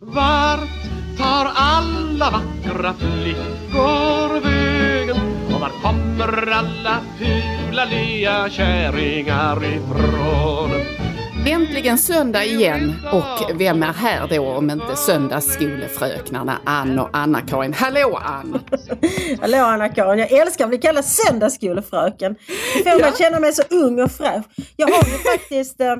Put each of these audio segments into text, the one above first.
Vart tar alla vackra flickor vägen? Och var kommer alla fula lya kärringar ifrån? Äntligen söndag igen och vem är här då om inte söndagsskolefröknarna Ann och Anna-Karin. Hallå Ann! Hallå Anna-Karin, jag älskar att bli kallad söndagsskolefröken. Får mig att känna mig så ung och fräsch. Jag har ju faktiskt eh,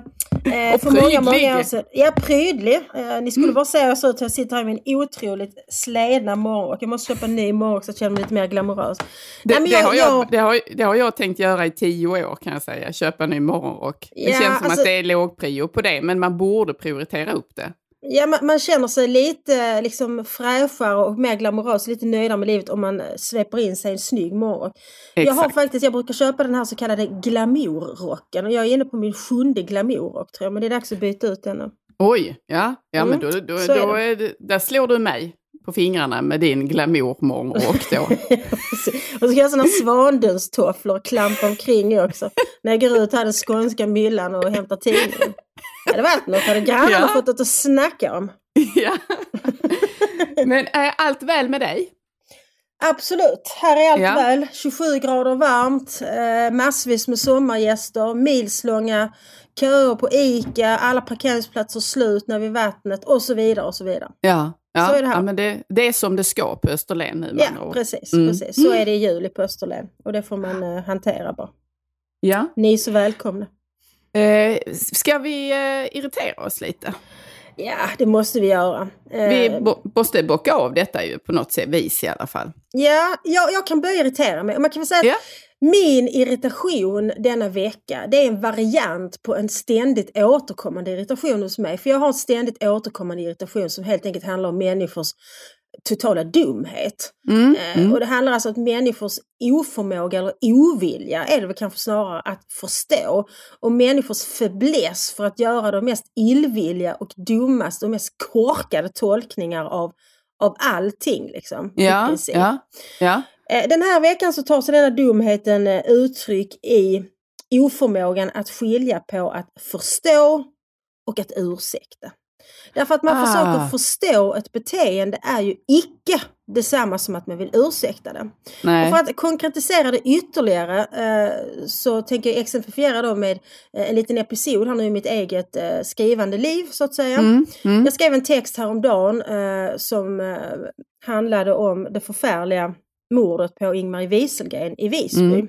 och för många, många år sedan... Ja, prydlig. Eh, ni skulle mm. bara se hur jag ser ut. Jag sitter här i min otroligt sledna morgonrock. Jag måste köpa en ny morgonrock så att jag känner mig lite mer glamorös. Det, Nej, jag, det, har jag, det, har, det har jag tänkt göra i tio år kan jag säga. Köpa en ny morgonrock. Det ja, känns som alltså, att det är lågprio på det, men man borde prioritera upp det. Ja, man, man, känner sig lite liksom fräschare och mer glamorös, lite nöjdare med livet om man sveper in sig en snygg morgon. Jag har faktiskt, jag brukar köpa den här så kallade glamourrocken och jag är inne på min sjunde glamourrock tror jag, men det är dags att byta ut den nu. Oj, ja, ja mm. men då, då, så då är det, där slår du mig på fingrarna med din glamourmorgonrock då. och så ska jag ha sådana svandunstofflor klampa omkring också. När jag går ut här den skånska myllan och hämtar tidningen. Det hade varit något, hade grannarna ja. fått något att snacka om. Ja. Men är allt väl med dig? Absolut, här är allt ja. väl. 27 grader varmt, eh, massvis med sommargäster, milslånga köer på ICA, alla parkeringsplatser slut när vid vattnet och så vidare och så vidare. Ja, ja. Så är det här. Ja, men det, det är som det ska på Österlen nu. Ja, precis, mm. precis. Så är det i juli på Österlen och det får man eh, hantera bara. Ja. Ni är så välkomna. Eh, ska vi eh, irritera oss lite? Ja, det måste vi göra. Vi eh, måste bocka av detta ju på något sätt, vis i alla fall. Ja, jag, jag kan börja irritera mig. Man kan väl säga ja. min irritation denna vecka, det är en variant på en ständigt återkommande irritation hos mig. För jag har en ständigt återkommande irritation som helt enkelt handlar om människors totala dumhet. Mm, eh, mm. Och det handlar alltså om människors oförmåga eller ovilja, är det väl kanske snarare, att förstå. Och människors fäbless för att göra de mest illvilliga och dummaste och mest korkade tolkningar av, av allting. Liksom, ja, ja, ja. Eh, den här veckan så tar sig denna dumheten eh, uttryck i oförmågan att skilja på att förstå och att ursäkta. Därför att man ah. försöker förstå ett beteende är ju icke detsamma som att man vill ursäkta det. Nej. Och för att konkretisera det ytterligare eh, så tänker jag exemplifiera då med eh, en liten episod här nu i mitt eget eh, skrivande liv så att säga. Mm. Mm. Jag skrev en text häromdagen eh, som eh, handlade om det förfärliga mordet på Ingmarie Wieselgren i Visby. Mm.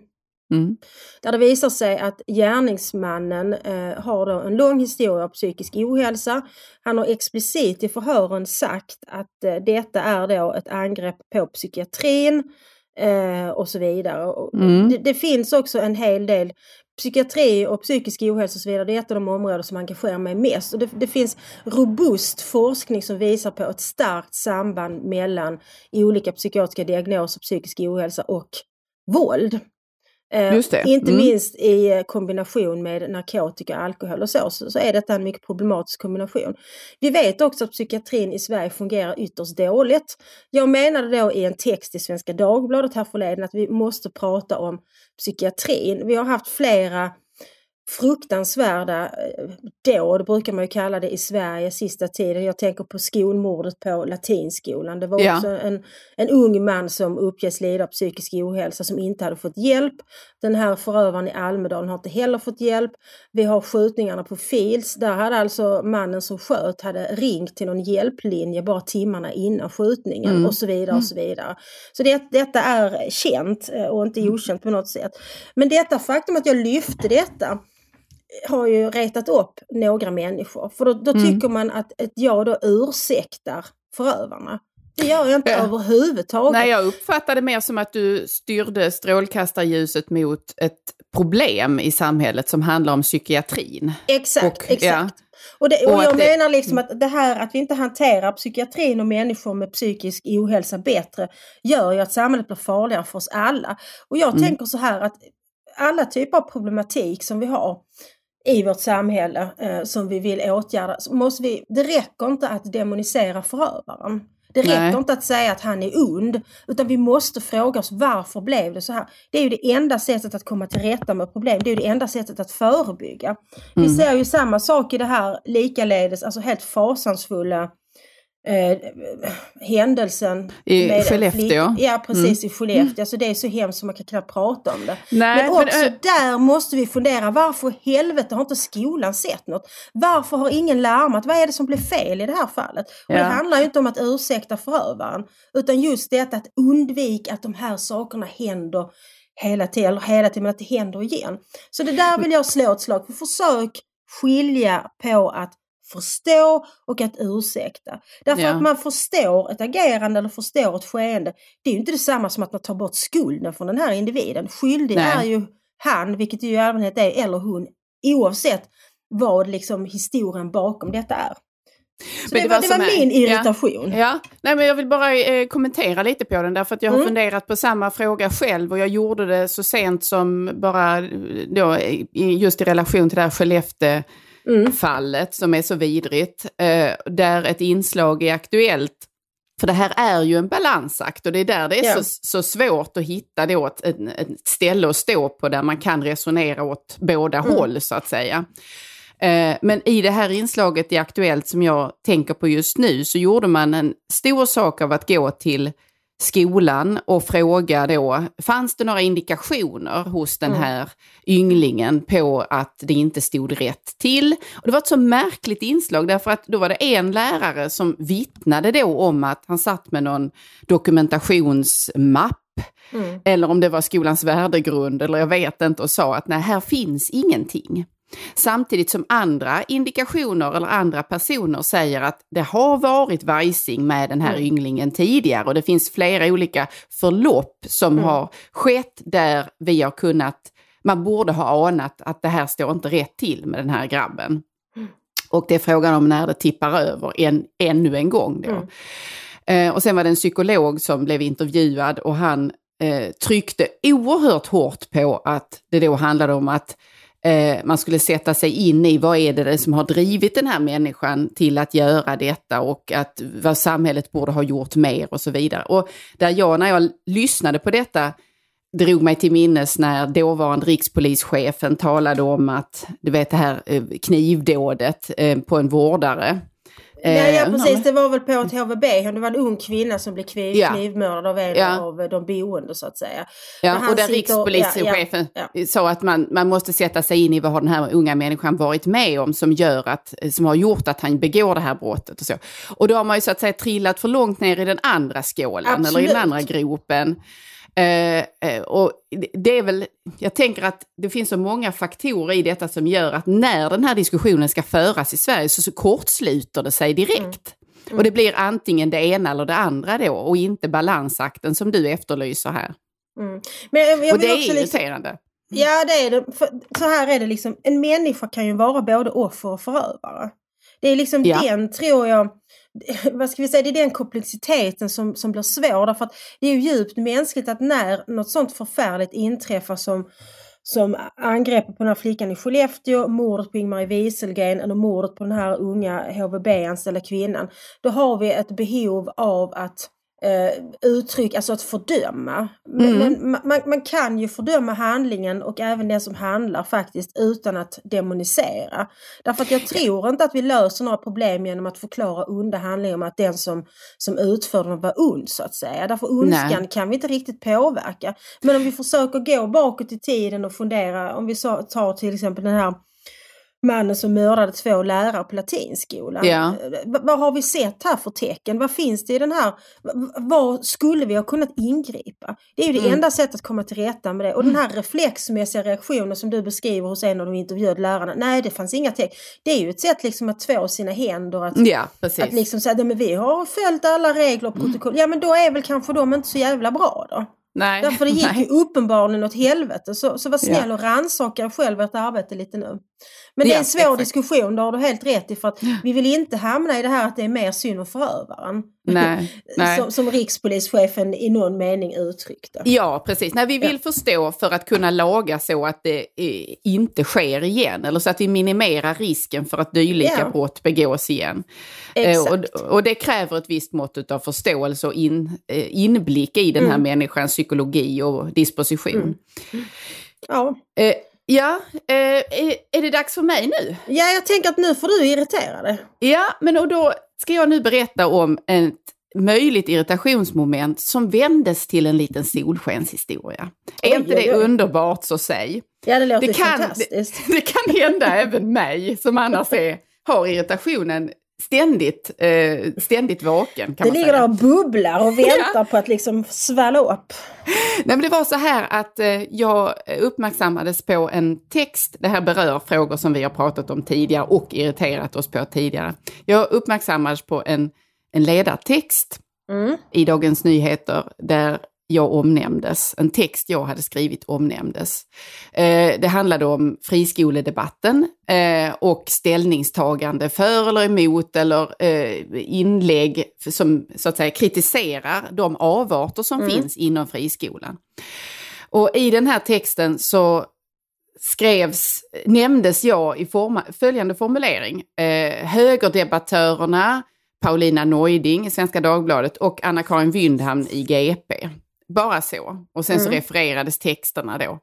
Mm. Där det visar sig att gärningsmannen eh, har en lång historia av psykisk ohälsa. Han har explicit i förhören sagt att eh, detta är då ett angrepp på psykiatrin eh, och så vidare. Mm. Det, det, finns också en hel del Psykiatri och psykisk ohälsa och så vidare, det är ett av de områden som engagerar mig mest. Och det, det finns robust forskning som visar på ett starkt samband mellan olika psykiatriska diagnoser, psykisk ohälsa och våld. Eh, inte mm. minst i eh, kombination med narkotika, alkohol och så, så, så är detta en mycket problematisk kombination. Vi vet också att psykiatrin i Sverige fungerar ytterst dåligt. Jag menade då i en text i Svenska Dagbladet här förleden att vi måste prata om psykiatrin. Vi har haft flera fruktansvärda eh, dåd, brukar man ju kalla det i Sverige sista tiden. Jag tänker på skolmordet på latinskolan. Det var ja. också en, en ung man som uppges lida av psykisk ohälsa som inte hade fått hjälp. Den här förövaren i Almedalen har inte heller fått hjälp. Vi har skjutningarna på Fils. Där hade alltså mannen som sköt hade ringt till någon hjälplinje bara timmarna innan skjutningen mm. och så vidare och mm. så vidare. Så det, detta är känt eh, och inte mm. okänt på något sätt. Men detta faktum att jag lyfte detta har ju retat upp några människor. För då, då mm. tycker man att ett ja då ursäktar förövarna. Det gör jag inte ja. överhuvudtaget. Nej, jag uppfattade mer som att du styrde strålkastarljuset mot ett problem i samhället som handlar om psykiatrin. Exakt, och, exakt. Ja. Och, det, och, och jag menar liksom att det här att vi inte hanterar psykiatrin och människor med psykisk ohälsa bättre gör ju att samhället blir farligare för oss alla. Och jag mm. tänker så här att alla typer av problematik som vi har i vårt samhälle eh, som vi vill åtgärda, så måste vi, det räcker inte att demonisera förövaren. Det räcker Nej. inte att säga att han är ond, utan vi måste fråga oss varför blev det så här? Det är ju det enda sättet att komma till rätta med problem, det är ju det enda sättet att förebygga. Mm. Vi ser ju samma sak i det här likaledes, alltså helt fasansfulla eh, händelsen. I Skellefteå? Ja, precis mm. i Skellefteå. Alltså det är så hemskt så man kan knappt prata om det. Nej, men också men, äh... där måste vi fundera, varför helvete har inte skolan sett något? Varför har ingen larmat? Vad är det som blev fel i det här fallet? Och ja. Det handlar ju inte om att ursäkta förövaren, utan just detta att undvika att de här sakerna händer hela tiden, eller hela tiden, men att det händer igen. Så det där vill jag slå ett slag för. Försök skilja på att förstå och att ursäkta. Därför ja. att man förstår ett agerande eller förstår ett skeende. Det är ju inte detsamma som att man tar bort skulden från den här individen. Skyldig Nej. är ju han, vilket ju i allmänhet är, eller hon, oavsett vad liksom historien bakom detta är. Så men det, var, det var, min irritation. Ja, ja. Nej, men jag vill bara eh, kommentera lite på den därför att jag har mm. funderat på samma fråga själv och jag gjorde det så sent som bara då, just i relation till det här Skellefteå mm. fallet som är så vidrigt. Eh, där ett inslag är aktuellt. För det här är ju en balansakt och det är där det är ja. så, så svårt att hitta då ett, ett, ett, ställe att stå på där man kan resonera åt båda mm. håll så att säga. Eh, men i det här inslaget i Aktuellt som jag tänker på just nu så gjorde man en stor sak av att gå till skolan och fråga då, fanns det några indikationer hos den mm. här mm. ynglingen på att det inte stod rätt till? Och det var ett så märkligt inslag därför att då var det en lärare som vittnade då om att han satt med någon dokumentationsmapp mm. eller om det var skolans värdegrund eller jag vet inte och sa att nej, här finns ingenting. Samtidigt som andra indikationer eller andra personer säger att det har varit vajsing med den här mm. ynglingen tidigare och det finns flera olika förlopp som mm. har skett där vi har kunnat, man borde ha anat att det här står inte rätt till med den här grabben. Mm. Och det är frågan om när det tippar över en, ännu en gång då. Mm. Eh, och sen var det en psykolog som blev intervjuad och han eh, tryckte oerhört hårt på att det då handlade om att eh, man skulle sätta sig in i vad är det som har drivit den här människan till att göra detta och att vad samhället borde ha gjort mer och så vidare. Och där jag när jag lyssnade på detta drog mig till minnes när dåvarande rikspolischefen talade om att, du vet det här eh, knivdådet eh, på en vårdare. Ja, ja eh, precis, det var väl på ett HVB, det var en ung kvinna som blev kniv, ja. knivmördad av en ja. av de boende så att säga. Ja, och där rikspolischefen ja, ja, sa att man, man måste sätta sig in i vad har den här unga människan varit med om som gör att, som har gjort att han begår det här brottet och så. Och då har man ju så att säga trillat för långt ner i den andra skålen Absolut. eller i den andra gropen. Eh, eh, och det är väl, jag tänker att det finns så många faktorer i detta som gör att när den här diskussionen ska föras i Sverige så, så kortsluter det sig direkt. Mm. Mm. Och det blir antingen det ena eller det andra då och inte balansakten som du efterlyser här. Mm. Men jag, jag och det är irriterande. Liksom, ja det är det. För, så här är det liksom, en människa kan ju vara både offer och förövare. Det är liksom ja. den, tror jag, vad ska vi säga, det är den komplexiteten som, som blir svår. Därför att det är ju djupt mänskligt att när något sånt förfärligt inträffar som som angreppet på den här flickan i Skellefteå, mordet på Ingmarie Wieselgren eller mordet på den här unga HVB-anställda kvinnan. Då har vi ett behov av att eh, uttryck, alltså att fördöma. Mm. Men man, man, kan ju fördöma handlingen och även den som handlar faktiskt utan att demonisera. Därför att jag tror inte att vi löser några problem genom att förklara onda handlingar om att den som, som utför den var ond så att säga. Därför ondskan Nej. kan vi inte riktigt påverka. Men om vi försöker gå bakåt i tiden och fundera, om vi tar till exempel den här mannen som mördade två lärare på latinskolan. Ja. Vad har vi sett här för tecken? Vad finns det i den här? Vad skulle vi ha kunnat ingripa? Det är ju det mm. enda sättet att komma till rätta med det. Och den här reflexmässiga reaktionen som du beskriver hos en av de intervjuade lärarna. Nej, det fanns inga tecken. Det är ju ett sätt liksom att två sina händer. Att, ja, att liksom säga, men vi har följt alla regler och protokoll. Mm. Ja, men då är väl kanske de inte så jävla bra då. Nej. Därför det gick Nej. ju uppenbarligen åt helvete. Så, så var snäll ja. och rannsaka själv ert arbete lite nu. Men det är en svår exakt. diskussion, det har du helt rätt i. För att vi vill inte hamna i det här att det är mer synd om förövaren. Nej, nej. Som, som rikspolischefen i någon mening uttryckte. Ja, precis. Nej, vi vill ja. förstå för att kunna laga så att det eh, inte sker igen. Eller så att vi minimerar risken för att dylika ja. brott begås igen. Eh, och, och, det kräver ett visst mått av förståelse och in, eh, inblick i den här mm. människans psykologi och disposition. Mm. Ja. Ja, eh, är det dags för mig nu? Ja, jag tänker att nu får du irritera dig. Ja, men och då ska jag nu berätta om ett möjligt irritationsmoment som vändes till en liten solskenshistoria. Är inte det underbart så säg? Ja, det låter det kan, fantastiskt. Det, det kan hända även mig som annars är, har irritationen ständigt, eh, ständigt vaken. Kan det ligger säga. där och bubblar och väntar på att liksom svalla upp. Nej, men det var så här att eh, jag uppmärksammades på en text, det här berör frågor som vi har pratat om tidigare och irriterat oss på tidigare. Jag uppmärksammades på en, en ledartext Mm. i Dagens Nyheter där jag omnämndes, en text jag hade skrivit omnämndes. Eh, det handlade om friskoledebatten eh, och ställningstagande för eller emot eller eh, inlägg som så att säga kritiserar de avarter som Mm. finns inom friskolan. Och i den här texten så skrevs, nämndes jag i forma, följande formulering. Eh, högerdebattörerna Paulina Neuding i Svenska Dagbladet och Anna-Karin Wyndhamn i GP. Bara så. Och sen så Mm. refererades texterna då.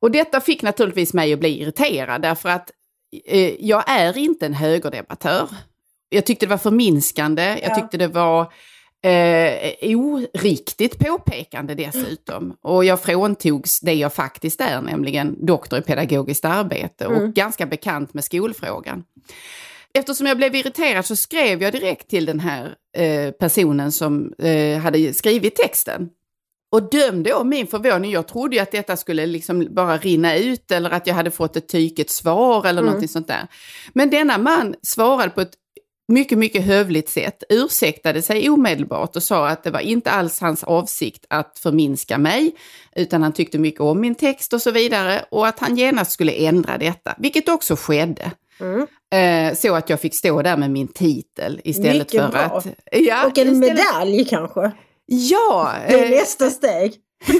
Och detta fick naturligtvis mig att bli irriterad därför att eh, jag är inte en högerdebattör. Jag tyckte det var förminskande, jag Ja. tyckte det var eh, oriktigt påpekande dessutom. Och jag fråntogs det jag faktiskt är, nämligen doktor i pedagogiskt arbete och Mm. ganska bekant med skolfrågan. Eftersom jag blev irriterad så skrev jag direkt till den här eh, personen som eh, hade skrivit texten. Och dömde om min förvåning. Jag trodde ju att detta skulle liksom bara rinna ut eller att jag hade fått ett tyket svar eller Mm. någonting sånt där. Men denna man svarade på ett mycket, mycket hövligt sätt, ursäktade sig omedelbart och sa att det var inte alls hans avsikt att förminska mig, utan han tyckte mycket om min text och så vidare och att han genast skulle ändra detta, vilket också skedde. Mm. Eh, så att jag fick stå där med min titel istället Mycket för bra. att... Ja, Och en istället- medalj kanske. Ja! Det är eh, nästa steg.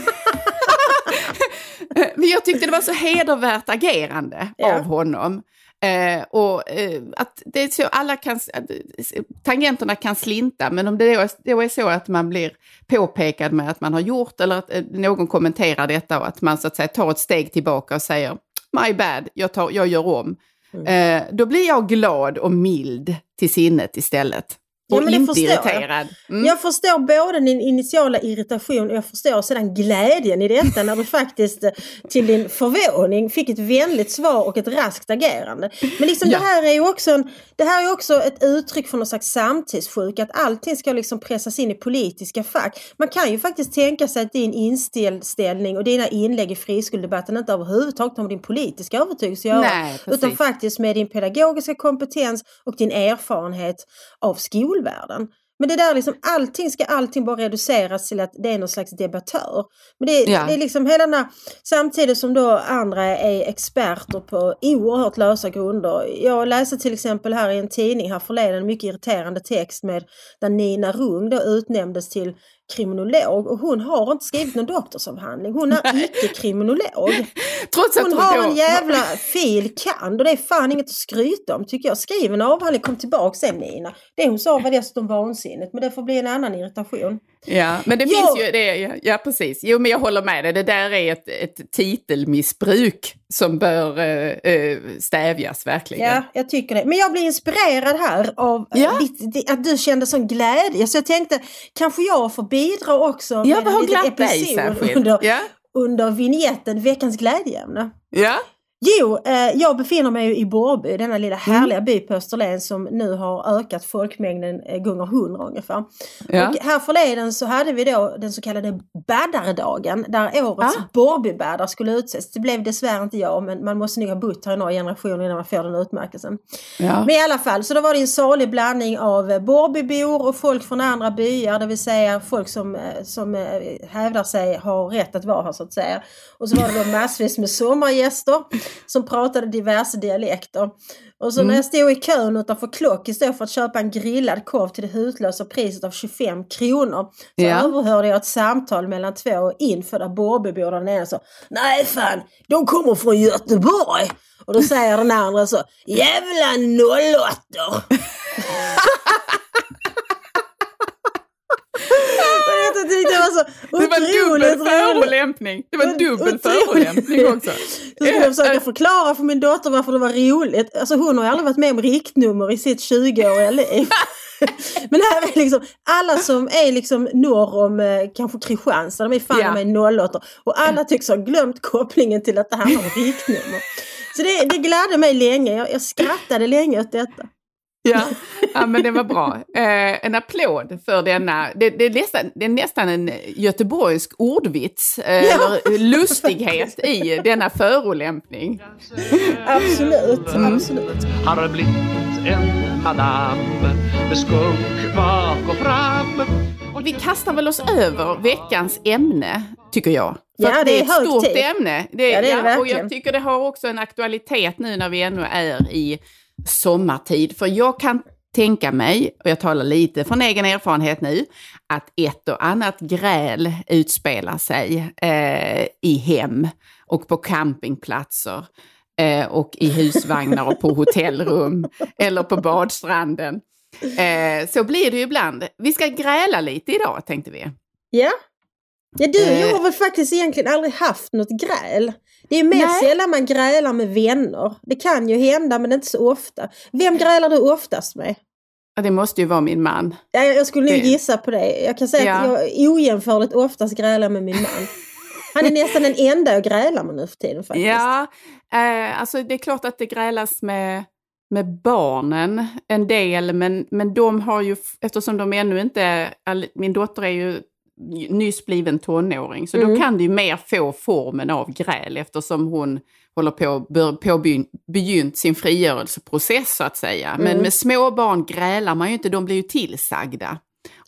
Men jag tyckte det var så hedervärt agerande Ja. av honom. Eh, och eh, att det är så alla kan, tangenterna kan slinta, men om det då är, då är så att man blir påpekad med att man har gjort eller att eh, någon kommenterar detta och att man så att säga tar ett steg tillbaka och säger my bad, jag, tar, jag gör om. Mm. Eh, då blir jag glad och mild till sinnet istället. Ja, Och det inte förstår jag. irriterad. Mm. Jag förstår både din initiala irritation och jag förstår sedan glädjen i detta när du faktiskt eh, till din förvåning fick ett vänligt svar och ett raskt agerande. Men liksom Ja. det här är ju också, en, det här är också ett uttryck för någon slags samtidssjuka, att allting ska liksom pressas in i politiska fack. Man kan ju faktiskt tänka sig att din inställning och dina inlägg i friskoledebatten inte överhuvudtaget har med din politiska övertygelse att göra. Nej, utan faktiskt med din pedagogiska kompetens och din erfarenhet av skolvärlden. Men det där liksom, allting ska allting bara reduceras till att det är någon slags debattör. Men det, Ja. det är liksom hela den här, samtidigt som då andra är experter på oerhört lösa grunder. Jag läste till exempel här i en tidning här förleden en mycket irriterande text med där Nina Rung då utnämndes till kriminolog och hon har inte skrivit någon doktorsavhandling. Hon är icke kriminolog. Trots att Hon hon har då- en jävla fil. kand och det är fan inget att skryta om tycker jag. Skriv en avhandling, kom tillbaka sen Nina. Det hon sa var dessutom vansinnigt men det får bli en annan irritation. Ja, men det Ja. finns ju det, ja, ja precis. Jo, men jag håller med dig. Det där är ett, ett titelmissbruk som bör eh, eh, stävjas verkligen. Ja, jag tycker det. Men jag blir inspirerad här av Ja. ditt, di- att du kände sån glädje. Så jag tänkte, kanske jag får bidra också Ja, med har en liten episod under, Ja, under vignetten Veckans glädjeämne. ja. Jo, eh, jag befinner mig i Borrby, denna lilla Mm. härliga by på Österlen som nu har ökat folkmängden eh, gånger hundra ungefär. ja. Och här förleden så hade vi då den så kallade baddaredagen där årets Ah. Borrbybaddar skulle utses. Det blev dessvärre inte jag men man måste nog ha bott här i några generationer innan man får den utmärkelsen. ja. Men i alla fall, så då var det en salig blandning av eh, Borrbybor och folk från andra byar, det vill säga folk som, eh, som eh, hävdar sig ha rätt att vara här så att säga. Och så var det då massvis med sommargäster som pratade diverse dialekter. Och så när jag stod i kön utanför Klockis då för att köpa en grillad korv till det hutlösa priset av 25 kronor så Ja. överhörde jag ett samtal mellan två infödda Borrbybor där den ena sa Nej fan, de kommer från Göteborg! Och då säger den andra så Jävla 08 Och jag tyckte det var så Det var otroligt dubbel förolämpning. Det var dubbel Otroligt. förolämpning också. Då skulle jag försöka förklara för min dotter varför det var roligt. Alltså hon har ju aldrig varit med om riktnummer i sitt 20-åriga liv. Men här är liksom, alla som är liksom norr om eh, kanske Kristianstad, de är fan Ja. med 08 och alla tycks ha glömt kopplingen till att det handlar om riktnummer. Så det, det gladde mig länge, jag, jag skrattade länge åt detta. Ja, ja men det var bra. Eh, en applåd för denna, det, det, är nästan, det är nästan en göteborgsk ordvits, eh, Ja. eller lustighet i denna förolämpning. Absolut, Mm. absolut. Har blivit en madam med skunk bak och fram och Vi kastar väl oss över veckans ämne, tycker jag. Ja, att det är ett stort tid. ämne. Det, Ja, det är det och verkligen. jag tycker det har också en aktualitet nu när vi ännu är i sommartid. För jag kan tänka mig, och jag talar lite från egen erfarenhet nu, att ett och annat gräl utspelar sig eh, i hem och på campingplatser eh, och i husvagnar och på hotellrum eller på badstranden. Eh, så blir det ju ibland. Vi ska gräla lite idag tänkte vi. Ja. Ja, du och jag Eh. har väl faktiskt egentligen aldrig haft något gräl. Det är mer Nej. sällan man grälar med vänner. Det kan ju hända men inte så ofta. Vem grälar du oftast med? Ja, det måste ju vara min man. Ja, jag skulle nog Det- gissa på det. Jag kan säga att Ja. jag ojämförligt oftast grälar med min man. Han är nästan den enda jag grälar med nu för tiden faktiskt. Ja, eh, alltså det är klart att det grälas med, med barnen en del, men, men de har ju, eftersom de ännu inte, all, min dotter är ju nyss bliven tonåring, så Mm. då kan det ju mer få formen av gräl eftersom hon håller på bör- påbegyn- begynt sin frigörelseprocess så att säga. Men Mm. med små barn grälar man ju inte, de blir ju tillsagda.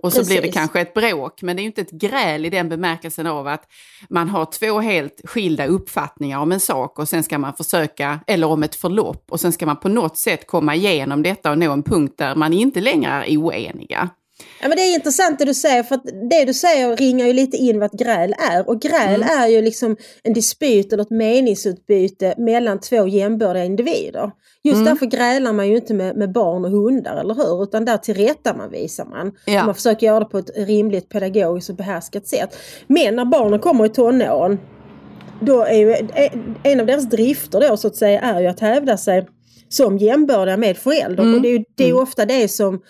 Och så blir det Precis. kanske ett bråk, men det är ju inte ett gräl i den bemärkelsen av att man har två helt skilda uppfattningar om en sak och sen ska man försöka, eller om ett förlopp, och sen ska man på något sätt komma igenom detta och nå en punkt där man inte längre är oeniga. Ja, men det är intressant det du säger för att det du säger ringar ju lite in vad ett gräl är. Och gräl Mm. är ju liksom en dispyt eller ett meningsutbyte mellan två jämbördiga individer. Just Mm. därför grälar man ju inte med, med barn och hundar, eller hur? Utan där tillrättavisar man. Ja. Man försöker göra det på ett rimligt pedagogiskt och behärskat sätt. Men när barnen kommer i tonåren då är ju en av deras drifter då så att säga är ju att hävda sig som jämbördiga med föräldern. Mm. Och det är ju det är Mm. ofta det som,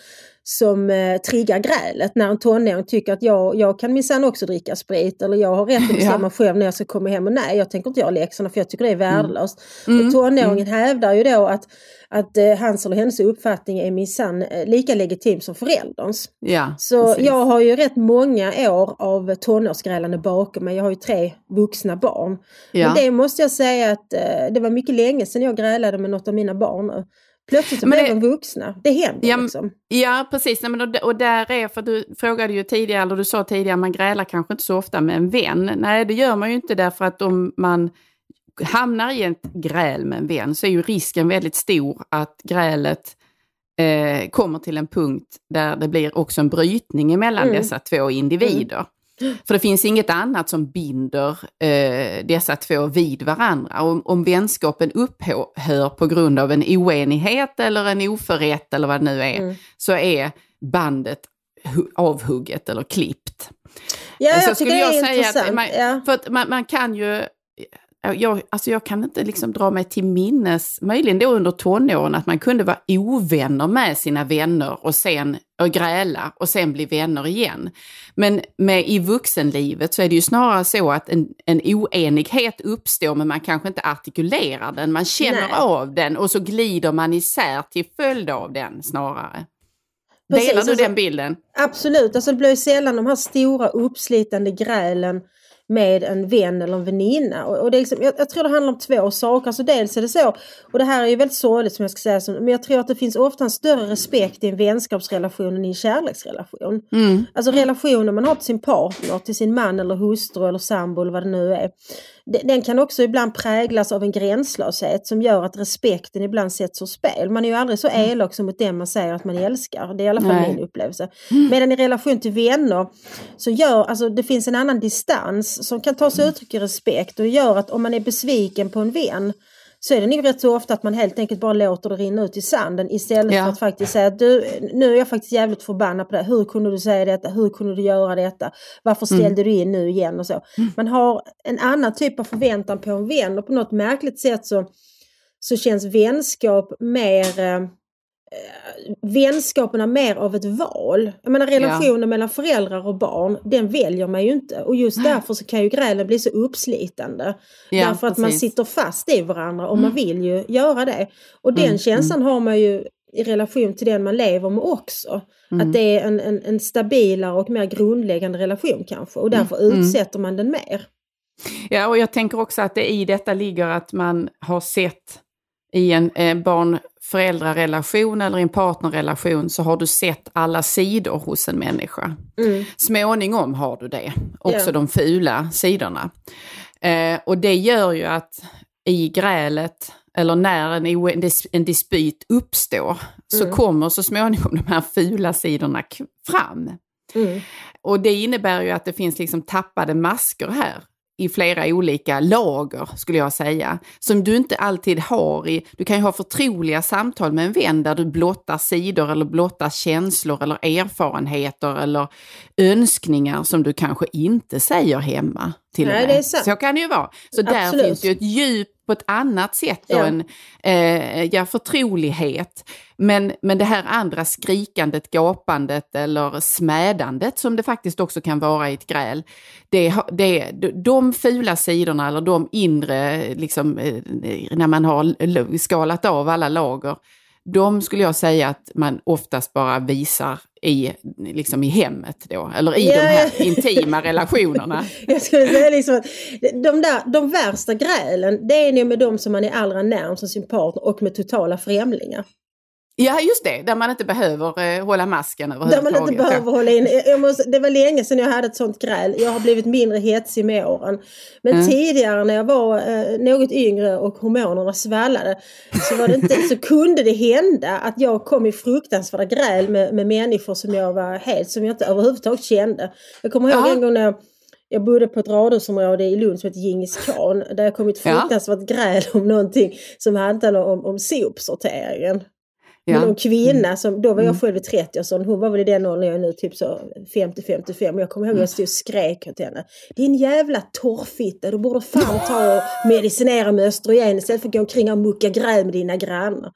som eh, triggar grälet när en tonåring tycker att jag, jag kan minsann också dricka sprit eller jag har rätt att bestämma Ja. själv när jag ska komma hem och nej jag tänker inte göra läxorna för jag tycker det är värdelöst. Mm. Och tonåringen hävdar ju då att, att eh, hans eller hennes uppfattning är minsann eh, lika legitim som förälderns. Ja, Så precis. jag har ju rätt många år av tonårsgrälande bakom mig. Jag har ju tre vuxna barn. ja. Men det måste jag säga att eh, det var mycket länge sedan jag grälade med något av mina barn. Plötsligt så Men blev det- de vuxna. Det händer Ja, liksom. Ja, precis. Nej, men och, och där är, för du frågade ju tidigare, eller du sa tidigare, man grälar kanske inte så ofta med en vän. Nej, det gör man ju inte därför att om man hamnar i ett gräl med en vän så är ju risken väldigt stor att grälet eh, kommer till en punkt där det blir också en brytning emellan Mm. dessa två individer. För det finns inget annat som binder eh, dessa två vid varandra. Om, om vänskapen upphör på grund av en oenighet eller en oförrätt eller vad det nu är, Mm. så är bandet hu- avhugget eller klippt. Ja, Så jag tycker det är intressant. man, ja. för man, man kan ju, jag, alltså jag kan inte liksom dra mig till minnes, möjligen då under tonåren, att man kunde vara ovänner med sina vänner och sen och gräla och sen bli vänner igen. Men med, i vuxenlivet så är det ju snarare så att en, en oenighet uppstår men man kanske inte artikulerar den, man känner Nej. av den och så glider man isär till följd av den snarare. Precis, Delar du alltså- den bilden? Absolut, alltså det blir sällan de här stora uppslitande grälen med en vän eller en väninna. Och, och det är liksom, jag, jag tror det handlar om två saker. Alltså dels är det så, och det här är ju väldigt sorgligt som jag ska säga, som- men jag tror att det finns ofta en större respekt i en vänskapsrelation än i en kärleksrelation. Mm. Alltså relationen man har till sin partner, till sin man eller hustru eller sambo eller vad det nu är. De- Den kan också ibland präglas av en gränslöshet som gör att respekten ibland sätts ur spel. Man är ju aldrig så elak som mot den man säger att man älskar. Det är i alla fall Nej. min upplevelse. Medan i relation till vänner så gör, alltså det finns en annan distans som kan ta sig uttryck i respekt och gör att om man är besviken på en vän så är det nog rätt så ofta att man helt enkelt bara låter det rinna ut i sanden istället Ja. för att faktiskt säga att du, nu är jag faktiskt jävligt förbannad på det. Hur kunde du säga detta? Hur kunde du göra detta? Varför ställde du in nu igen och så. Man har en annan typ av förväntan på en vän och på något märkligt sätt så, så känns vänskap mer eh, vänskaperna mer av ett val. Jag menar relationen ja. mellan föräldrar och barn, den väljer man ju inte. Och just därför så kan ju grälen bli så uppslitande. Ja, därför att precis. man sitter fast i varandra och mm. man vill ju göra det. Och den mm. känslan mm. har man ju i relation till den man lever med också. Mm. Att det är en, en, en, stabilare och mer grundläggande relation kanske och därför mm. utsätter man den mer. Ja, och jag tänker också att det i detta ligger att man har sett i en eh, barn-föräldrarelation eller i en partnerrelation så har du sett alla sidor hos en människa. Mm. Småningom har du det, också yeah. de fula sidorna. Eh, och det gör ju att i grälet eller när en, en dispyt uppstår så mm. kommer så småningom de här fula sidorna fram. Mm. Och det innebär ju att det finns liksom tappade masker här i flera olika lager, skulle jag säga, som du inte alltid har i... Du kan ju ha förtroliga samtal med en vän där du blottar sidor eller blottar känslor eller erfarenheter eller önskningar som du kanske inte säger hemma. Till Nej, det är sant. Så kan det ju vara. Så Absolut. där finns ju ett djup på ett annat sätt ja. än eh, ja, förtrolighet. Men, men det här andra skrikandet, gapandet eller smädandet som det faktiskt också kan vara i ett gräl. Det, det, de fula sidorna eller de inre, liksom, eh, när man har skalat av alla lager, de skulle jag säga att man oftast bara visar i, liksom i hemmet då, eller i yeah. de här intima relationerna. Jag skulle säga liksom att de, där, de värsta grälen, det är nog med de som man är allra närmast sin partner och med totala främlingar. Ja, just det, där man inte behöver eh, hålla masken överhuvudtaget. Där man inte behöver hålla in. Jag måste, det var länge sedan jag hade ett sånt gräl. Jag har blivit mindre hetsig med åren. Men mm. tidigare när jag var eh, något yngre och hormonerna svallade så, var det inte, så kunde det hända att jag kom i fruktansvärda gräl med, med människor som jag var helt, som jag inte överhuvudtaget kände. Jag kommer ihåg Aha. en gång när jag jag bodde på ett radhusområde i Lund som heter Djingis khan. Där jag kom i ett fruktansvärt ja. gräl om någonting som handlade om, om sopsorteringen. Ja. Någon kvinna, som, då var jag mm. själv i 30-årsåldern, hon var väl i den åldern jag är nu, typ så 50-55. Och jag kommer ihåg att jag stod och skrek åt henne. Din jävla torrfitta, du borde fan ta och medicinera med östrogen istället för att gå omkring och mucka gräl med dina grannar.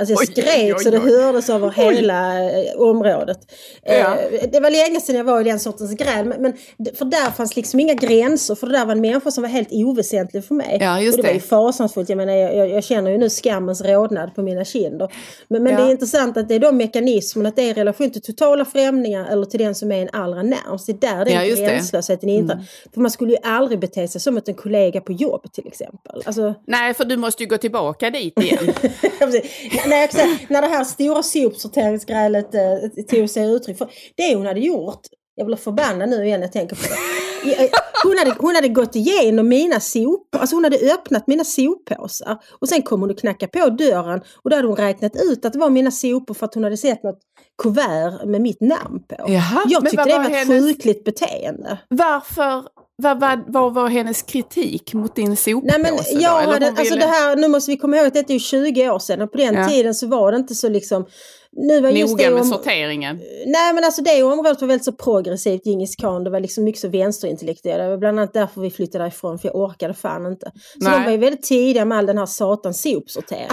Alltså jag skrek oj, oj, oj. så det hördes över hela eh, området. Ja. Eh, det var länge sedan jag var i den sortens gräl. Men, för där fanns liksom inga gränser. För det där var en människa som var helt oväsentlig för mig. Ja, just och det, det var ju fasansfullt. Jag, menar, jag, jag, känner ju nu skammens rodnad på mina kinder. Men, men ja. det är intressant att det är de mekanismerna. Att det är i relation till totala främlingar eller till den som är en allra närmst. Det är där den ja, gränslösheten inträder. Mm. För man skulle ju aldrig bete sig som en kollega på jobb till exempel. Alltså... Nej, för du måste ju gå tillbaka dit igen. när, jag, när det här stora sopsorteringsgrälet eh, tog sig uttryck. För det hon hade gjort, jag blir förbannad nu igen när jag tänker på det. Eh, hon hade, hon hade gått igenom mina sopor, alltså hon hade öppnat mina soppåsar och sen kom hon och knackade på dörren och då hade hon räknat ut att det var mina sopor för att hon hade sett något kuvert med mitt namn på. Jaha, jag tyckte det var ett hennes... sjukligt beteende. Varför vad, vad, vad var hennes kritik mot din soppåse? Nej, men jag hade, alltså det här, nu måste vi komma ihåg att det är 20 år sedan och på den ja. tiden så var det inte så liksom nu var just Noga med sorteringen? Nej men alltså det området var väldigt så progressivt, Djingis khan. Det var liksom mycket så vänsterintellektuella. Det var bland annat därför vi flyttade därifrån, för jag orkade fan inte. Så Nej. de var ju väldigt tidiga med all den här satans sopsorteringen.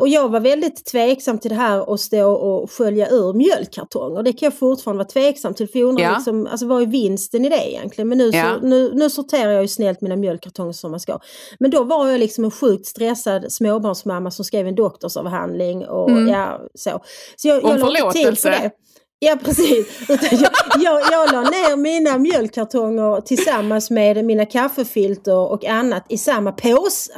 Och jag var väldigt tveksam till det här att stå och skölja ur mjölkkartonger. Det kan jag fortfarande vara tveksam till, för jag undrar ja. liksom, alltså, vad är vinsten i det egentligen? Men nu, ja. så, nu, nu sorterar jag ju snällt mina mjölkkartonger som man ska. Men då var jag liksom en sjukt stressad småbarnsmamma som skrev en doktorsavhandling och mm. ja, så. Så jag, jag tid på det. Ja precis. jag, jag, jag la ner mina mjölkkartonger tillsammans med mina kaffefilter och annat i samma påse.